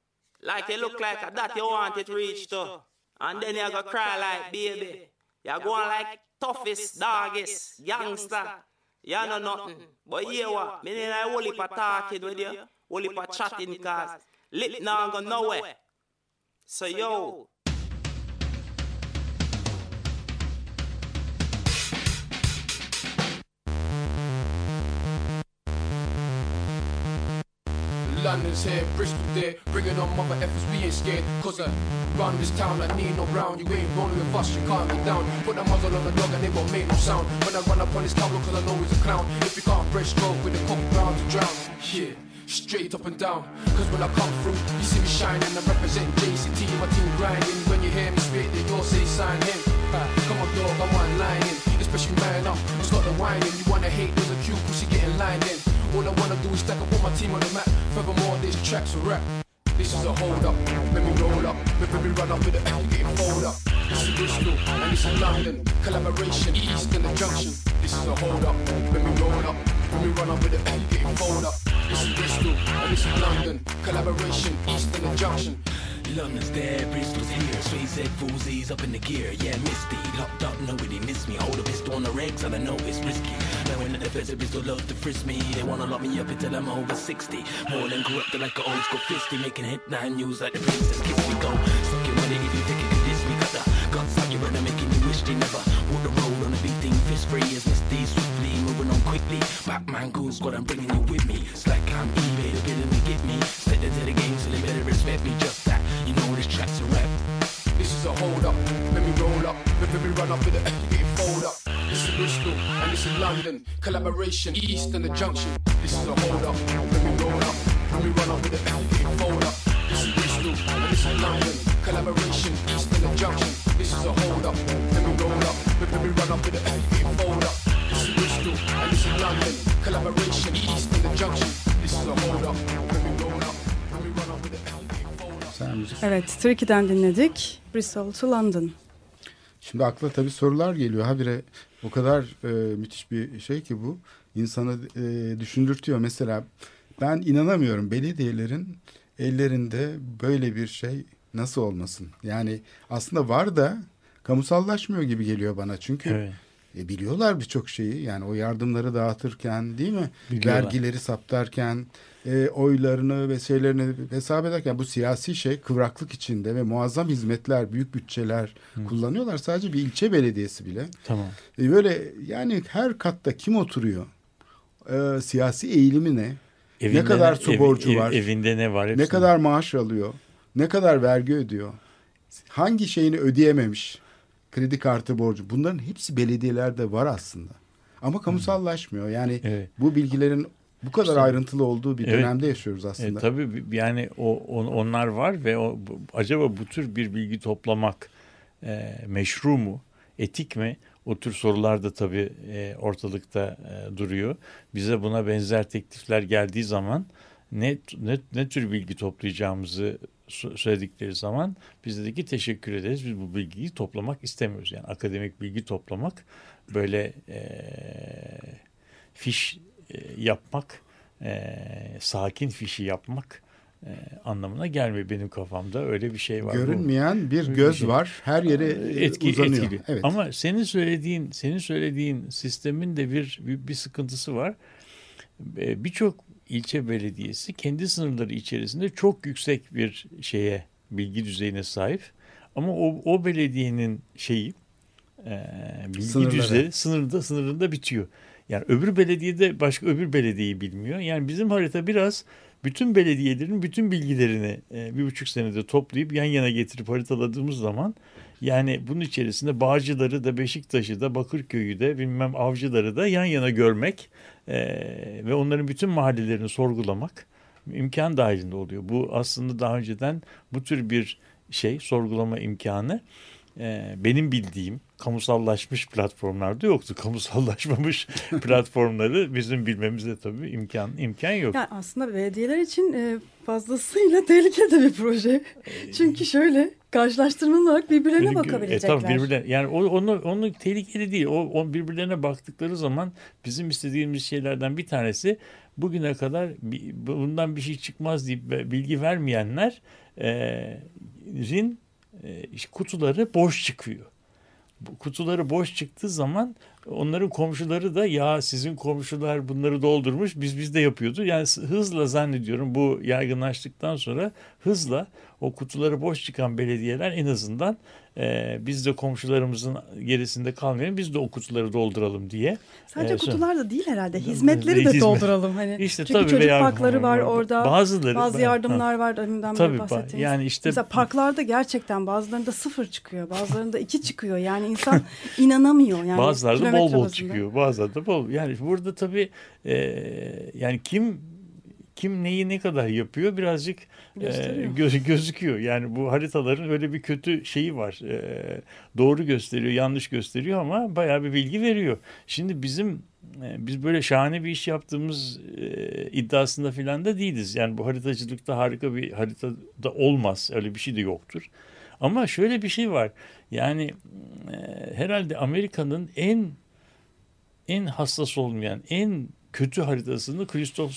Like you look like a that you want it reach to. And then you go cry like baby. You going like toughest, doggest, gangster. You know nothing. But yeah what? Me need a whole heap of talking with you. Whole heap of chatting cause lit now go nowhere. So yo, London's here, Bristol there, bringing on mother effers, we ain't scared. Cause I run this town, I need no round. You ain't rolling with us, you can't get down. Put the muzzle on the dog and they won't make no sound. When I run up on this tower, cause I know he's a clown. If you can't breaststroke with the cock ground to drown. Yeah. Straight up and down, cause when I come through, you see me shining. I represent JCT, my team grinding. When you hear me spit, then you'll say sign him. Come on, dog, I'm lining. Especially man up, it's not the whining. You wanna hate, there's a cue, pussy getting lined in. All I wanna do is stack up all my team on the map. Furthermore, this track's a rap. This is a hold up, let me roll up, let me run up with the you getting fold up. This is Bristol and this is London, collaboration, East and the Junction. This is a hold up, let me roll up, let me run up with the you getting fold up. This is Bristol and this is London, collaboration, East and the Junction. London's there, Bristol's here. Straight said fools up in the gear. Yeah, Misty. Locked up, nobody miss me. Hold a pistol on the regs, and I know it's risky. Now when the feds of Bristol love to frisk me, they wanna lock me up until I'm over 60. More than corrupted like an old school fisty. Making headline news like the princess kiss me go. Suck your money if you think you can diss me. Got the guts out your making you wish they never walk the road on a big thing. Fist free as Misty. On quickly. Batman cool squad, I'm bringing you with me. It's like I'm eBay, the bidding me get me. Step into the game, so they better respect me. Just that, you know this track's a rap. This is a hold up, let me roll up, let me run up with the you fold up. This is Bristol and this is London, collaboration, East and the Junction. This is a hold up, let me roll up, let me run up with the you fold up. This is Bristol and this is London, collaboration, East and the Junction. This is a hold up, let me roll up, let me run up with the you fold up. This is London, collaboration, East and the Junction. This is a hold up, let me roll up. müzik. Evet, Tricky'den dinledik. Bristol to London. Şimdi akla tabii sorular geliyor. Habire o kadar e, müthiş bir şey ki bu. insanı e, düşündürtüyor. Mesela ben inanamıyorum belediyelerin ellerinde böyle bir şey nasıl olmasın? Yani aslında var da kamusallaşmıyor gibi geliyor bana. Çünkü Evet. E, biliyorlar birçok şeyi. Yani o yardımları dağıtırken değil mi? Biliyorlar. Vergileri saptarken, e, oylarını ve şeylerini hesap ederken bu siyasi şey kıvraklık içinde ve muazzam hizmetler, büyük bütçeler kullanıyorlar. Sadece bir ilçe belediyesi bile. Tamam. E, böyle yani her katta kim oturuyor? E, siyasi eğilimi ne? Evinde ne kadar ne- su ev- borcu ev- var? evinde ne var? Ne hepsini- kadar maaş alıyor? Ne kadar vergi ödüyor? Hangi şeyini ödeyememiş? Kredi kartı borcu. Bunların hepsi belediyelerde var aslında. Ama kamusallaşmıyor. Yani Evet. bu bilgilerin bu kadar İşte- ayrıntılı olduğu bir Evet. dönemde yaşıyoruz aslında. E, tabii bi- yani o on- onlar var ve o, acaba bu tür bir bilgi toplamak e, meşru mu, etik mi? O tür sorular da tabii e, ortalıkta e, duruyor. Bize buna benzer teklifler geldiği zaman ne ne, ne tür bilgi toplayacağımızı söyledikleri zaman biz dedik ki teşekkür ederiz. Biz bu bilgiyi toplamak istemiyoruz. Yani akademik bilgi toplamak böyle e, fiş e, yapmak, e, sakin fişi yapmak e, anlamına gelmiyor benim kafamda. Öyle bir şey var. Bu- Görünmeyen bir Öyle bir göz şey. var. Her yere etki uzanıyor. etkili. Evet. Ama senin söylediğin senin söylediğin sistemin de bir bir, bir sıkıntısı var. Birçok ilçe belediyesi kendi sınırları içerisinde çok yüksek bir şeye bilgi düzeyine sahip. Ama o, o belediyenin şeyi e, bilgi Sınırları. düzeyi sınırında sınırında bitiyor. Yani öbür belediyede başka öbür belediyeyi bilmiyor. Yani bizim harita biraz bütün belediyelerin bütün bilgilerini e, bir buçuk senede toplayıp yan yana getirip haritaladığımız zaman yani bunun içerisinde Bağcılar'ı da Beşiktaş'ı da Bakırköy'ü de bilmem Avcılar'ı da yan yana görmek e, ve onların bütün mahallelerini sorgulamak imkan dahilinde oluyor. Bu aslında daha önceden bu tür bir şey sorgulama imkanı e, benim bildiğim kamusallaşmış platformlarda yoktu. Kamusallaşmamış platformları bizim bilmemizde tabii imkan imkan yok. Yani aslında belediyeler için e, fazlasıyla tehlikeli bir proje. Çünkü şöyle karşılaştırmalı olarak birbirlerine Birbirine- bakabilecekler. E, tabii birbirlerine, yani o, onu, onu tehlikeli değil. O, o birbirlerine baktıkları zaman bizim istediğimiz şeylerden bir tanesi bugüne kadar bundan bir şey çıkmaz deyip bilgi vermeyenler e, e, kutuları boş çıkıyor. Kutuları boş çıktığı zaman onların komşuları da ya sizin komşular bunları doldurmuş biz biz de yapıyordu. Yani hızla zannediyorum bu yaygınlaştıktan sonra hızla o kutuları boş çıkan belediyeler en azından e, biz de komşularımızın gerisinde kalmayalım biz de o kutuları dolduralım diye. Sadece e, kutular da değil herhalde. Hizmetleri de Hizmet. dolduralım. Hani İşte Çünkü tabii çocuk parkları var orada. Bazıları bazı yardımlar var. Deminden Tabii, beri ba- bahsettiğiniz. yani işte- Mesela parklarda gerçekten bazılarında sıfır çıkıyor. Bazılarında iki çıkıyor. Yani insan inanamıyor. Yani bazıları da bol bol bazında. çıkıyor. Bazıları da bol. Yani burada tabii e, yani kim kim neyi ne kadar yapıyor birazcık e, Gösteriyor. gö- gözüküyor. Yani bu haritaların öyle bir kötü şeyi var. E, doğru gösteriyor, yanlış gösteriyor ama bayağı bir bilgi veriyor. Şimdi bizim e, biz böyle şahane bir iş yaptığımız e, iddiasında filan da değiliz. Yani bu haritacılıkta harika bir haritada olmaz. Öyle bir şey de yoktur. Ama şöyle bir şey var. Yani e, herhalde Amerika'nın en en hassas olmayan, en kötü haritasını Christoph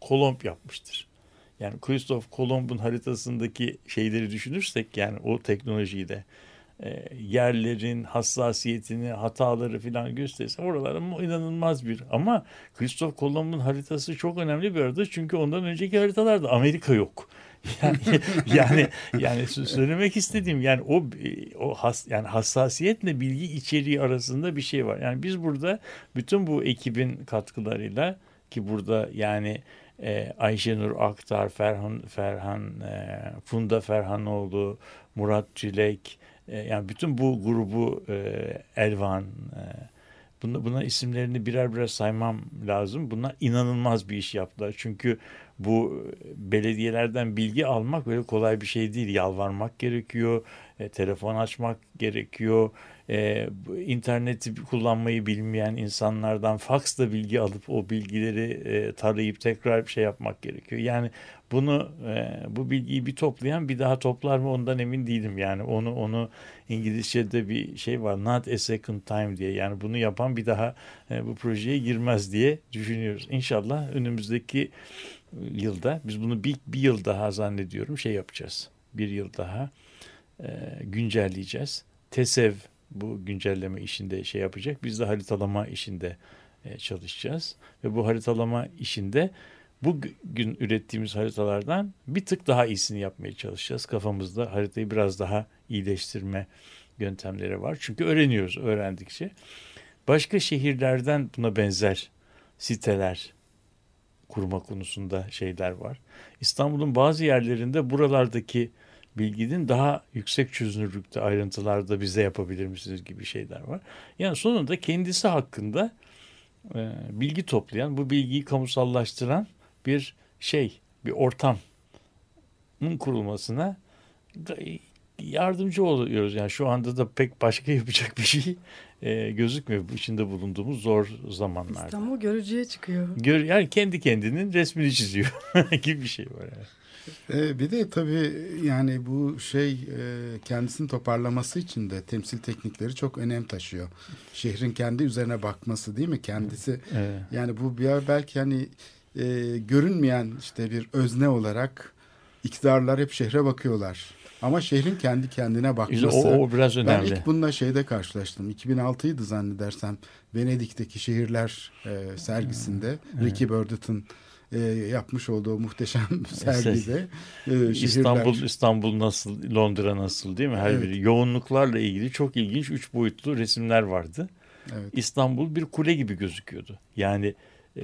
Kolomb yapmıştır. Yani Christoph Kolomb'un haritasındaki şeyleri düşünürsek yani o teknolojiyi de e, yerlerin hassasiyetini, hataları filan gösterirse oralar ama inanılmaz bir. Ama Christoph Kolomb'un haritası çok önemli bir harita çünkü ondan önceki haritalarda Amerika yok. Yani yani yani sö- söylemek istediğim yani o o has, yani hassasiyetle bilgi içeriği arasında bir şey var. Yani biz burada bütün bu ekibin katkılarıyla ki burada yani e, Ayşenur Aktar, Ferhan Ferhan e, Funda Ferhanoğlu, Murat Çilek e, yani bütün bu grubu e, Elvan e, buna, buna isimlerini birer birer saymam lazım. Bunlar inanılmaz bir iş yaptılar. Çünkü bu belediyelerden bilgi almak öyle kolay bir şey değil. Yalvarmak gerekiyor. E, telefon açmak gerekiyor. E, interneti kullanmayı bilmeyen insanlardan faksla bilgi alıp o bilgileri e, tarayıp tekrar bir şey yapmak gerekiyor. Yani bunu e, bu bilgiyi bir toplayan bir daha toplar mı ondan emin değilim. Yani onu onu İngilizce'de bir şey var not a second time diye. Yani bunu yapan bir daha e, bu projeye girmez diye düşünüyoruz. İnşallah önümüzdeki yılda biz bunu bir, bir yıl daha zannediyorum şey yapacağız. Bir yıl daha güncelleyeceğiz. TESEV bu güncelleme işinde şey yapacak. Biz de haritalama işinde e, çalışacağız. Ve bu haritalama işinde bugün ürettiğimiz haritalardan bir tık daha iyisini yapmaya çalışacağız. Kafamızda haritayı biraz daha iyileştirme yöntemleri var. Çünkü öğreniyoruz öğrendikçe. Başka şehirlerden buna benzer siteler kurma konusunda şeyler var. İstanbul'un bazı yerlerinde buralardaki bilginin daha yüksek çözünürlükte ayrıntılarda bize yapabilir misiniz gibi şeyler var. Yani sonunda kendisi hakkında e, bilgi toplayan, bu bilgiyi kamusallaştıran bir şey, bir ortamın kurulmasına yardımcı oluyoruz. Yani şu anda da pek başka yapacak bir şey e, gözükmüyor bu içinde bulunduğumuz zor zamanlarda. İstanbul görücüye çıkıyor. Gör, yani kendi kendinin resmini çiziyor gibi bir şey var. Yani. Ee, bir de tabii yani bu şey e, kendisini toparlaması için de temsil teknikleri çok önem taşıyor. Şehrin kendi üzerine bakması değil mi? Kendisi evet. yani bu bir belki hani e, görünmeyen işte bir özne olarak iktidarlar hep şehre bakıyorlar. Ama şehrin kendi kendine bakması. O, o biraz önemli. Ben ilk bununla şeyde karşılaştım. 2006'ydı zannedersem Venedik'teki şehirler e, sergisinde evet. Ricky Burdett'ın e, yapmış olduğu muhteşem sergide e, İstanbul İstanbul nasıl Londra nasıl değil mi her evet. biri yoğunluklarla ilgili çok ilginç üç boyutlu resimler vardı. Evet. İstanbul bir kule gibi gözüküyordu. Yani e,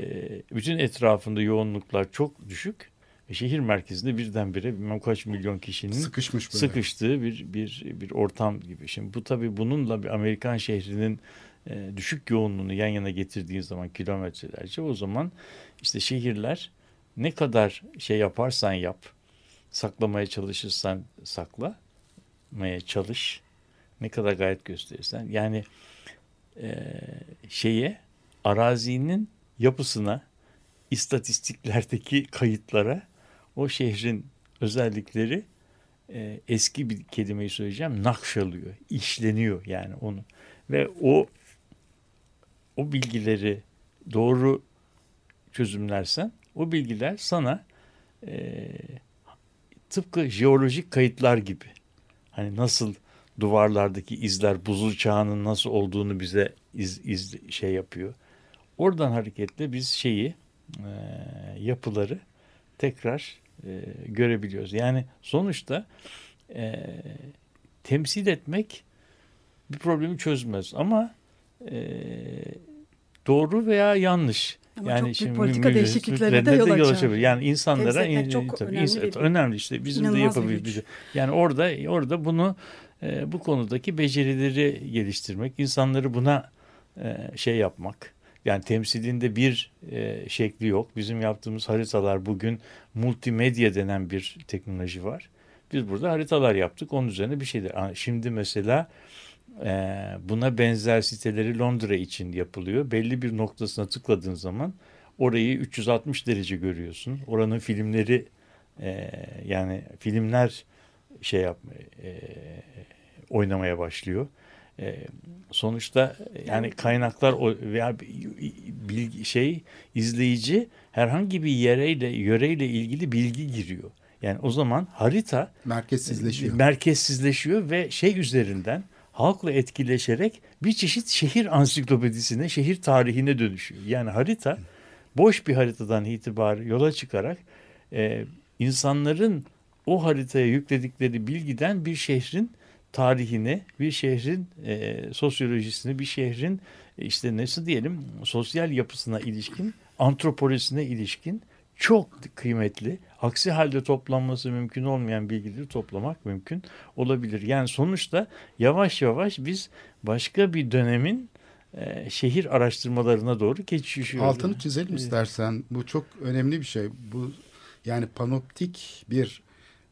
bütün etrafında yoğunluklar çok düşük ve şehir merkezinde birdenbire bilmem kaç milyon kişinin sıkışmış böyle. sıkıştığı bir bir bir ortam gibi. Şimdi bu tabii bununla bir Amerikan şehrinin e, düşük yoğunluğunu yan yana getirdiğin zaman kilometrelerce o zaman işte şehirler ne kadar şey yaparsan yap, saklamaya çalışırsan saklamaya çalış, ne kadar gayet gösterirsen. Yani e, şeye arazinin yapısına, istatistiklerdeki kayıtlara o şehrin özellikleri e, eski bir kelimeyi söyleyeceğim nakşalıyor, işleniyor yani onu. Ve o o bilgileri doğru çözümlersen o bilgiler sana e, tıpkı jeolojik kayıtlar gibi hani nasıl duvarlardaki izler buzul çağının nasıl olduğunu bize iz, iz şey yapıyor. Oradan hareketle biz şeyi e, yapıları tekrar e, görebiliyoruz. Yani sonuçta e, temsil etmek bir problemi çözmez ama e, doğru veya yanlış. Ama yani çok şimdi politika değişikliklerine de yol açabilir. Yani insanlara in, çok tabii, önemli, bir, önemli işte bizim de yapabilir. Yani orada orada bunu e, bu konudaki becerileri geliştirmek, insanları buna e, şey yapmak. Yani temsilinde bir e, şekli yok. Bizim yaptığımız haritalar bugün multimedya denen bir teknoloji var. Biz burada haritalar yaptık. Onun üzerine bir şeyler. Şimdi mesela buna benzer siteleri Londra için yapılıyor. Belli bir noktasına tıkladığın zaman orayı 360 derece görüyorsun. Oranın filmleri e, yani filmler şey yapmaya e, oynamaya başlıyor. E, sonuçta yani kaynaklar veya bilgi şey izleyici herhangi bir yereyle yöreyle ilgili bilgi giriyor. Yani o zaman harita merkezsizleşiyor. Merkezsizleşiyor ve şey üzerinden halkla etkileşerek bir çeşit şehir ansiklopedisine, şehir tarihine dönüşüyor. Yani harita boş bir haritadan itibaren yola çıkarak e, insanların o haritaya yükledikleri bilgiden bir şehrin tarihini, bir şehrin e, sosyolojisini, bir şehrin e, işte nasıl diyelim sosyal yapısına ilişkin, antropolojisine ilişkin çok kıymetli. Aksi halde toplanması mümkün olmayan bilgileri toplamak mümkün olabilir. Yani sonuçta yavaş yavaş biz başka bir dönemin e, şehir araştırmalarına doğru geçişiyoruz. Altını çizelim istersen. Bu çok önemli bir şey. Bu yani panoptik bir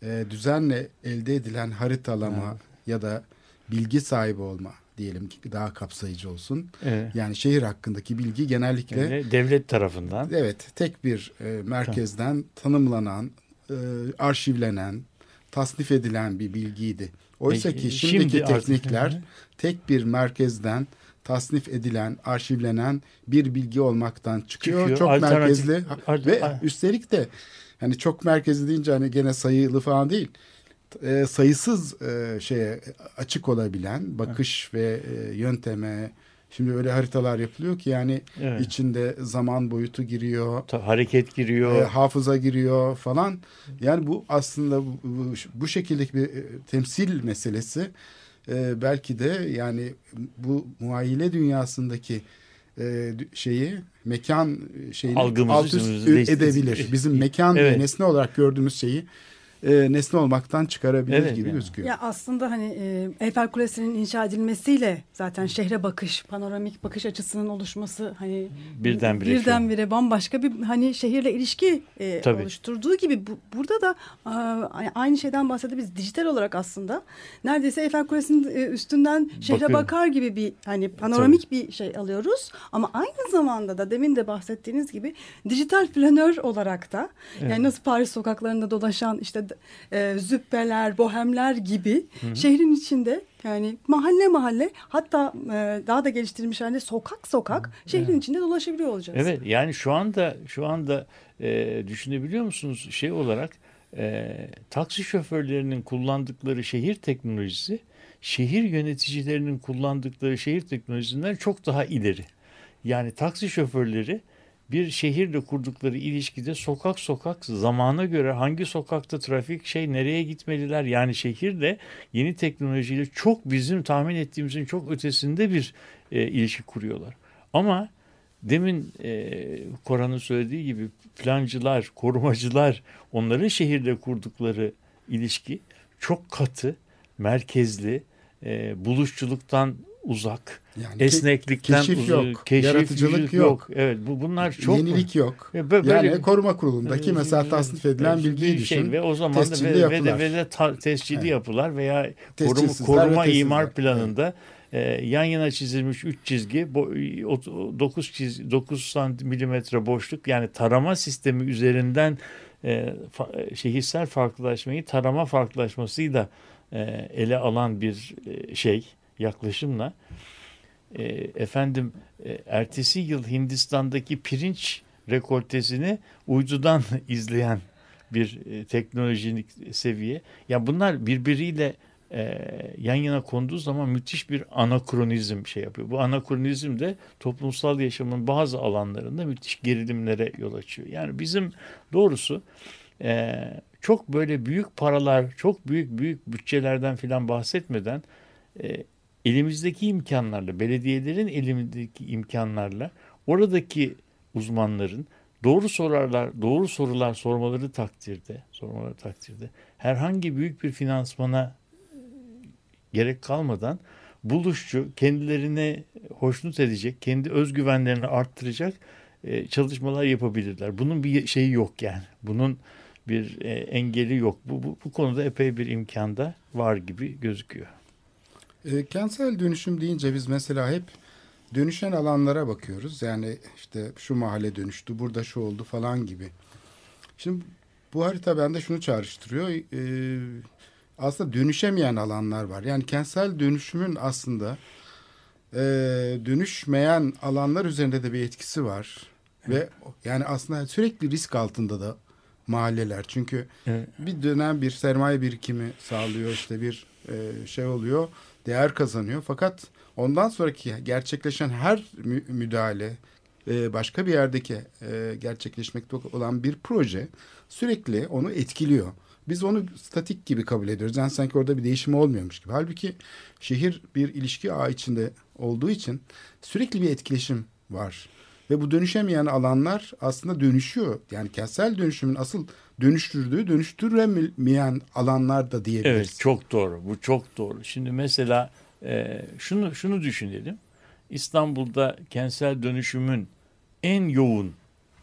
e, düzenle elde edilen haritalama, ya da bilgi sahibi olma diyelim ki daha kapsayıcı olsun. Evet. Yani şehir hakkındaki bilgi genellikle Yani devlet tarafından. evet tek bir e, merkezden tanımlanan, e, arşivlenen, tasnif edilen bir bilgiydi. Oysa Peki, ki şimdiki şimdi artık- teknikler hı. tek bir merkezden tasnif edilen, arşivlenen bir bilgi olmaktan çıkıyor. Çıkıyor, Çok alternatif- merkezli ve üstelik de hani çok merkezli deyince hani gene sayılı falan değil. E, sayısız e, şeye açık olabilen bakış ve e, yönteme şimdi öyle haritalar yapılıyor ki yani Evet. içinde zaman boyutu giriyor. Ta- hareket giriyor. E, hafıza giriyor falan. Yani bu aslında bu, bu, bu şekildeki bir e, temsil meselesi e, belki de yani bu muayile dünyasındaki e, şeyi mekan şeyini Algımızı alt üst edebilir. Bizim mekan Evet. ve nesne olarak gördüğümüz şeyi e, nesne olmaktan çıkarabilir Evet, gibi yani. gözüküyor. Ya aslında hani e, Eyfel Kulesi'nin inşa edilmesiyle zaten şehre bakış, panoramik bakış açısının oluşması hani Birdenbire birdenbire bambaşka bir hani şehirle ilişki e, Tabii. oluşturduğu gibi bu, burada da a, aynı şeyden bahsedebiliriz. Dijital olarak aslında neredeyse Eyfel Kulesi'nin e, üstünden şehre Bakıyorum. bakar gibi bir hani panoramik bir şey alıyoruz. Ama aynı zamanda da demin de bahsettiğiniz gibi dijital planör olarak da Evet. yani nasıl Paris sokaklarında dolaşan işte e, züppeler, bohemler gibi şehrin içinde yani mahalle mahalle hatta e, daha da geliştirilmiş halde sokak sokak şehrin içinde dolaşabiliyor olacağız. Evet yani şu anda şu anda e, düşünebiliyor musunuz şey olarak e, taksi şoförlerinin kullandıkları şehir teknolojisi şehir yöneticilerinin kullandıkları şehir teknolojisinden çok daha ileri. Yani taksi şoförleri bir şehirle kurdukları ilişkide sokak sokak zamana göre hangi sokakta trafik şey nereye gitmeliler yani şehirle yeni teknolojiyle çok bizim tahmin ettiğimizin çok ötesinde bir e, ilişki kuruyorlar. Ama demin e, Koran'ın söylediği gibi plancılar, korumacılar onların şehirle kurdukları ilişki çok katı, merkezli, e, buluşçuluktan uzak, Yani esneklikten keşif yok, keşif yaratıcılık yok. Evet bu bunlar çok Yenilik yok. Ve bö- böyle- yani koruma kurulundaki mesela tasnif edilen Evet, bilgiyi bir düşün. Şey, ve o zaman da ve, ve de, yapılar. ve de ta- tescilli Evet. yapılar veya koruma, koruma ve imar planında e, yan yana çizilmiş 3 çizgi, bo- o- 9 çiz 9 santimetre boşluk yani tarama sistemi üzerinden e, fa- şehirsel farklılaşmayı tarama farklılaşmasıyla e, ele alan bir e, şey yaklaşımla e, efendim e, ertesi yıl Hindistan'daki pirinç rekoltesini uydudan izleyen bir e, teknolojik seviye. Ya bunlar birbiriyle e, yan yana konduğu zaman müthiş bir anakronizm şey yapıyor. Bu anakronizm de toplumsal yaşamın bazı alanlarında müthiş gerilimlere yol açıyor. Yani bizim doğrusu çok böyle büyük paralar, çok büyük büyük bütçelerden filan bahsetmeden elimizdeki imkanlarla, belediyelerin elimizdeki imkanlarla oradaki uzmanların doğru sorarlar, doğru sorular sormaları takdirde, sormaları takdirde herhangi büyük bir finansmana gerek kalmadan buluşçu, kendilerine hoşnut edecek, kendi özgüvenlerini arttıracak e, çalışmalar yapabilirler. Bunun bir şeyi yok yani. Bunun bir e, engeli yok. Bu, bu, bu konuda epey bir imkanda var gibi gözüküyor. E, kentsel dönüşüm deyince biz mesela hep dönüşen alanlara bakıyoruz. Yani işte şu mahalle dönüştü, burada şu oldu falan gibi. Şimdi bu harita bende şunu çağrıştırıyor. E, aslında dönüşemeyen alanlar var. Yani kentsel dönüşümün aslında e, dönüşmeyen alanlar üzerinde de bir etkisi var. Ve yani aslında sürekli risk altında da mahalleler. Çünkü Evet. bir dönem bir sermaye birikimi sağlıyor işte bir e, şey oluyor değer kazanıyor fakat ondan sonraki gerçekleşen her mü- müdahale e, başka bir yerdeki e, gerçekleşmekte olan bir proje sürekli onu etkiliyor. Biz onu statik gibi kabul ediyoruz. Yani sanki orada bir değişim olmuyormuş gibi. Halbuki şehir bir ilişki ağı içinde olduğu için sürekli bir etkileşim var. Ve bu dönüşemeyen alanlar aslında dönüşüyor. Yani kentsel dönüşümün asıl dönüştürdüğü, dönüştüremeyen alanlar da diyebiliriz. Evet çok doğru. Bu çok doğru. Şimdi mesela e, şunu şunu düşünelim. İstanbul'da kentsel dönüşümün en yoğun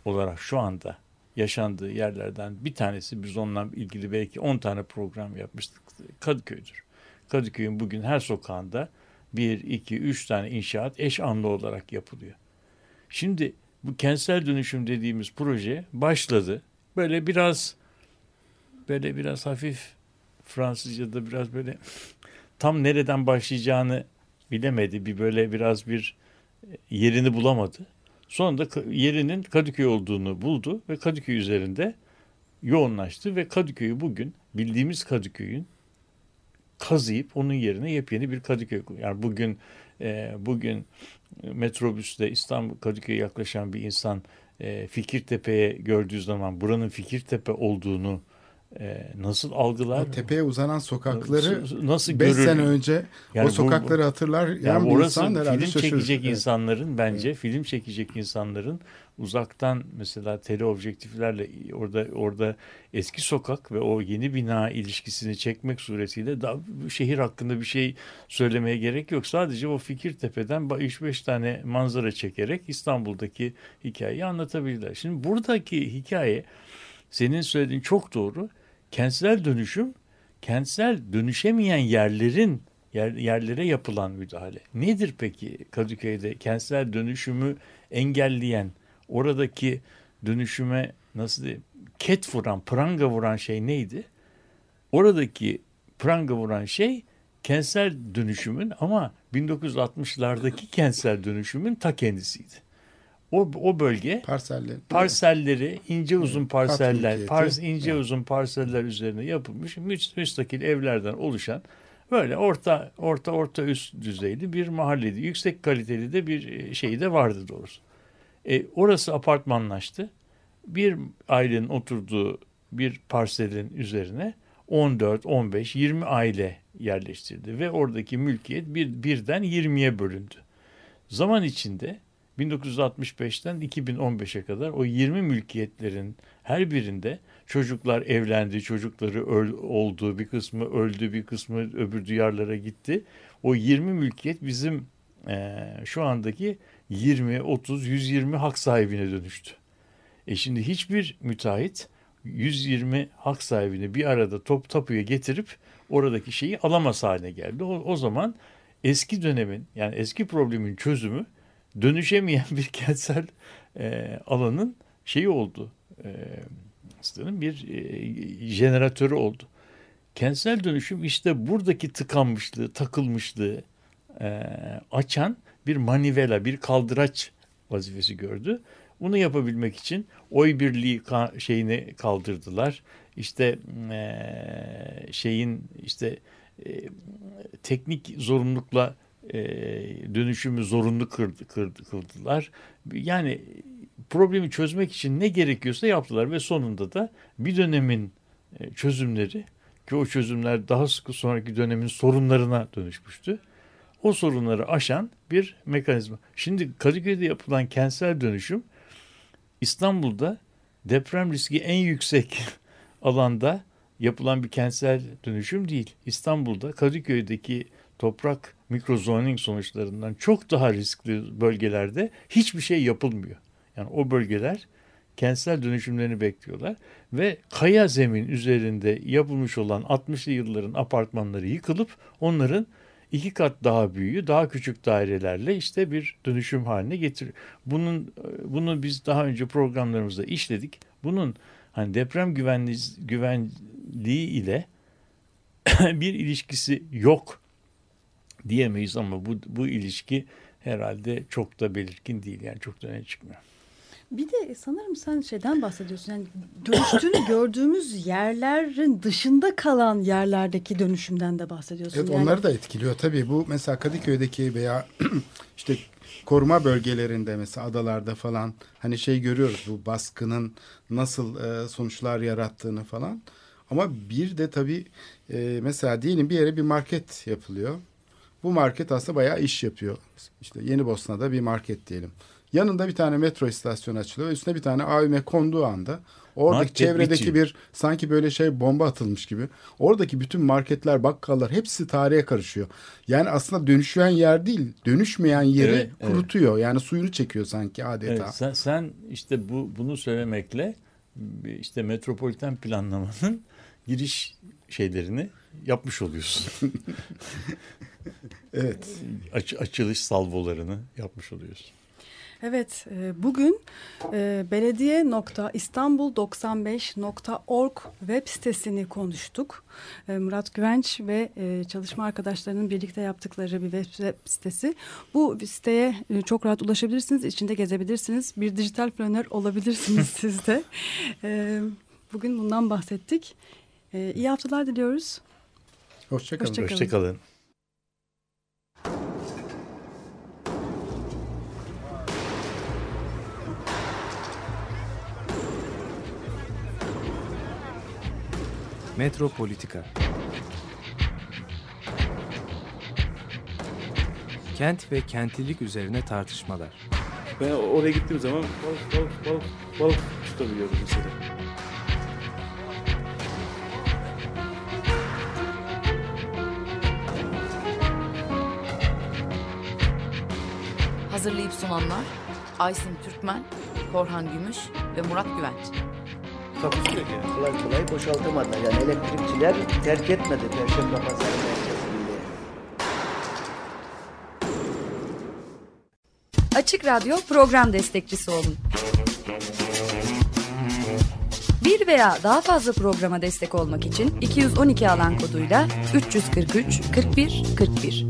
olarak şu anda yaşandığı yerlerden bir tanesi biz onunla ilgili belki 10 tane program yapmıştık. Kadıköy'dür. Kadıköy'ün bugün her sokağında bir, iki, üç tane inşaat eş anlı olarak yapılıyor. Şimdi bu kentsel dönüşüm dediğimiz proje başladı. Böyle biraz böyle biraz hafif Fransızca'da biraz böyle tam nereden başlayacağını bilemedi. Bir böyle biraz bir yerini bulamadı. Sonra da yerinin Kadıköy olduğunu buldu ve Kadıköy üzerinde yoğunlaştı ve Kadıköy'ü bugün bildiğimiz Kadıköy'ün kazıyıp onun yerine yepyeni bir Kadıköy yani bugün e, bugün metrobüste İstanbul Kadıköy'e yaklaşan bir insan e, Fikirtepe'ye gördüğü zaman buranın Fikirtepe olduğunu e, nasıl algılar? O tepeye uzanan sokakları nasıl 5 görür? sene önce Yani o sokakları bu, hatırlar. Yani, yani orası insan herhalde film şaşırır. çekecek Evet. insanların bence evet. film çekecek insanların uzaktan mesela teleobjektiflerle orada orada eski sokak ve o yeni bina ilişkisini çekmek suretiyle daha şehir hakkında bir şey söylemeye gerek yok. Sadece o Fikirtepe'den 3-5 tane manzara çekerek İstanbul'daki hikayeyi anlatabilirler. Şimdi buradaki hikaye senin söylediğin çok doğru. Kentsel dönüşüm kentsel dönüşemeyen yerlerin yer, yerlere yapılan müdahale. Nedir peki Kadıköy'de kentsel dönüşümü engelleyen oradaki dönüşüme nasıl diyeyim ket vuran, pranga vuran şey neydi? Oradaki pranga vuran şey kentsel dönüşümün ama 1960'lardaki kentsel dönüşümün ta kendisiydi. O, o bölge parselleri, parselleri ince uzun parseller, pars, ince evet. uzun parseller üzerine yapılmış müstakil evlerden oluşan böyle orta orta orta üst düzeyli bir mahalleydi. Yüksek kaliteli de bir şey de vardı doğrusu. E, orası apartmanlaştı. Bir ailenin oturduğu bir parselin üzerine 14, 15, 20 aile yerleştirdi ve oradaki mülkiyet bir, birden 20'ye bölündü. Zaman içinde 1965'ten 2015'e kadar o 20 mülkiyetlerin her birinde çocuklar evlendi, çocukları öl, oldu, bir kısmı öldü, bir kısmı öbür diyarlara gitti. O 20 mülkiyet bizim e, şu andaki 20, 30, 120 hak sahibine dönüştü. E şimdi hiçbir müteahhit 120 hak sahibini bir arada top tapuya getirip oradaki şeyi alamaz haline geldi. O, o zaman eski dönemin yani eski problemin çözümü dönüşemeyen bir kentsel e, alanın şeyi oldu. E, bir e, jeneratörü oldu. Kentsel dönüşüm işte buradaki tıkanmışlığı, takılmışlığı e, açan bir manivela, bir kaldıraç vazifesi gördü. Bunu yapabilmek için oy birliği ka- şeyini kaldırdılar. İşte e, şeyin işte e, teknik zorunlulukla e, dönüşümü zorunlu kırdı, kırdı, kıldılar. Yani problemi çözmek için ne gerekiyorsa yaptılar ve sonunda da bir dönemin e, çözümleri ki o çözümler daha sıkı sonraki dönemin sorunlarına dönüşmüştü. O sorunları aşan bir mekanizma. Şimdi Kadıköy'de yapılan kentsel dönüşüm İstanbul'da deprem riski en yüksek alanda yapılan bir kentsel dönüşüm değil. İstanbul'da Kadıköy'deki toprak mikrozoning sonuçlarından çok daha riskli bölgelerde hiçbir şey yapılmıyor. Yani o bölgeler kentsel dönüşümlerini bekliyorlar ve kaya zemin üzerinde yapılmış olan 60'lı yılların apartmanları yıkılıp onların iki kat daha büyüğü, daha küçük dairelerle işte bir dönüşüm haline getiriyor. Bunun bunu biz daha önce programlarımızda işledik. Bunun hani deprem güvenliği, güvenliği ile bir ilişkisi yok diyemeyiz ama bu bu ilişki herhalde çok da belirgin değil yani çok da öne çıkmıyor. Bir de sanırım sen şeyden bahsediyorsun. Yani dönüştüğünü gördüğümüz yerlerin dışında kalan yerlerdeki dönüşümden de bahsediyorsun. Evet yani... onları da etkiliyor tabii. Bu mesela Kadıköy'deki veya işte koruma bölgelerinde mesela adalarda falan hani şey görüyoruz bu baskının nasıl e, sonuçlar yarattığını falan. Ama bir de tabii e, mesela diyelim bir yere bir market yapılıyor. Bu market aslında bayağı iş yapıyor. İşte Yeni Bosna'da bir market diyelim. Yanında bir tane metro istasyonu açılıyor. Üstüne bir tane AVM konduğu anda oradaki Market çevredeki bitiyor. bir sanki böyle şey bomba atılmış gibi. Oradaki bütün marketler, bakkallar hepsi tarihe karışıyor. Yani aslında dönüşen yer değil, dönüşmeyen yeri Evet, evet. kurutuyor. Yani suyunu çekiyor sanki adeta. Evet, sen, sen işte bu bunu söylemekle işte metropoliten planlamanın giriş şeylerini yapmış oluyorsun. evet. Aç, açılış salvolarını yapmış oluyorsun. Evet, e, bugün e, belediye.istanbul95.org web sitesini konuştuk. E, Murat Güvenç ve çalışma arkadaşlarının birlikte yaptıkları bir web sitesi. Bu siteye çok rahat ulaşabilirsiniz, içinde gezebilirsiniz. Bir dijital planör olabilirsiniz siz de. Bugün bundan bahsettik. İyi haftalar diliyoruz. Hoşçakalın. Hoşçakalın. Hoşçakalın. Metropolitika Kent ve kentlilik üzerine tartışmalar. Ben oraya gittiğim zaman balık balık balık balık tutabiliyordum mesela. Hazırlayıp sunanlar Aysin Türkmen, Korhan Gümüş ve Murat Güvenç takusu yok yani. Kolay kolay boşaltamadı. Yani elektrikçiler terk etmedi Perşembe Pazarı merkezinde. Açık Radyo program destekçisi olun. Bir veya daha fazla programa destek olmak için 212 alan koduyla 343 41 41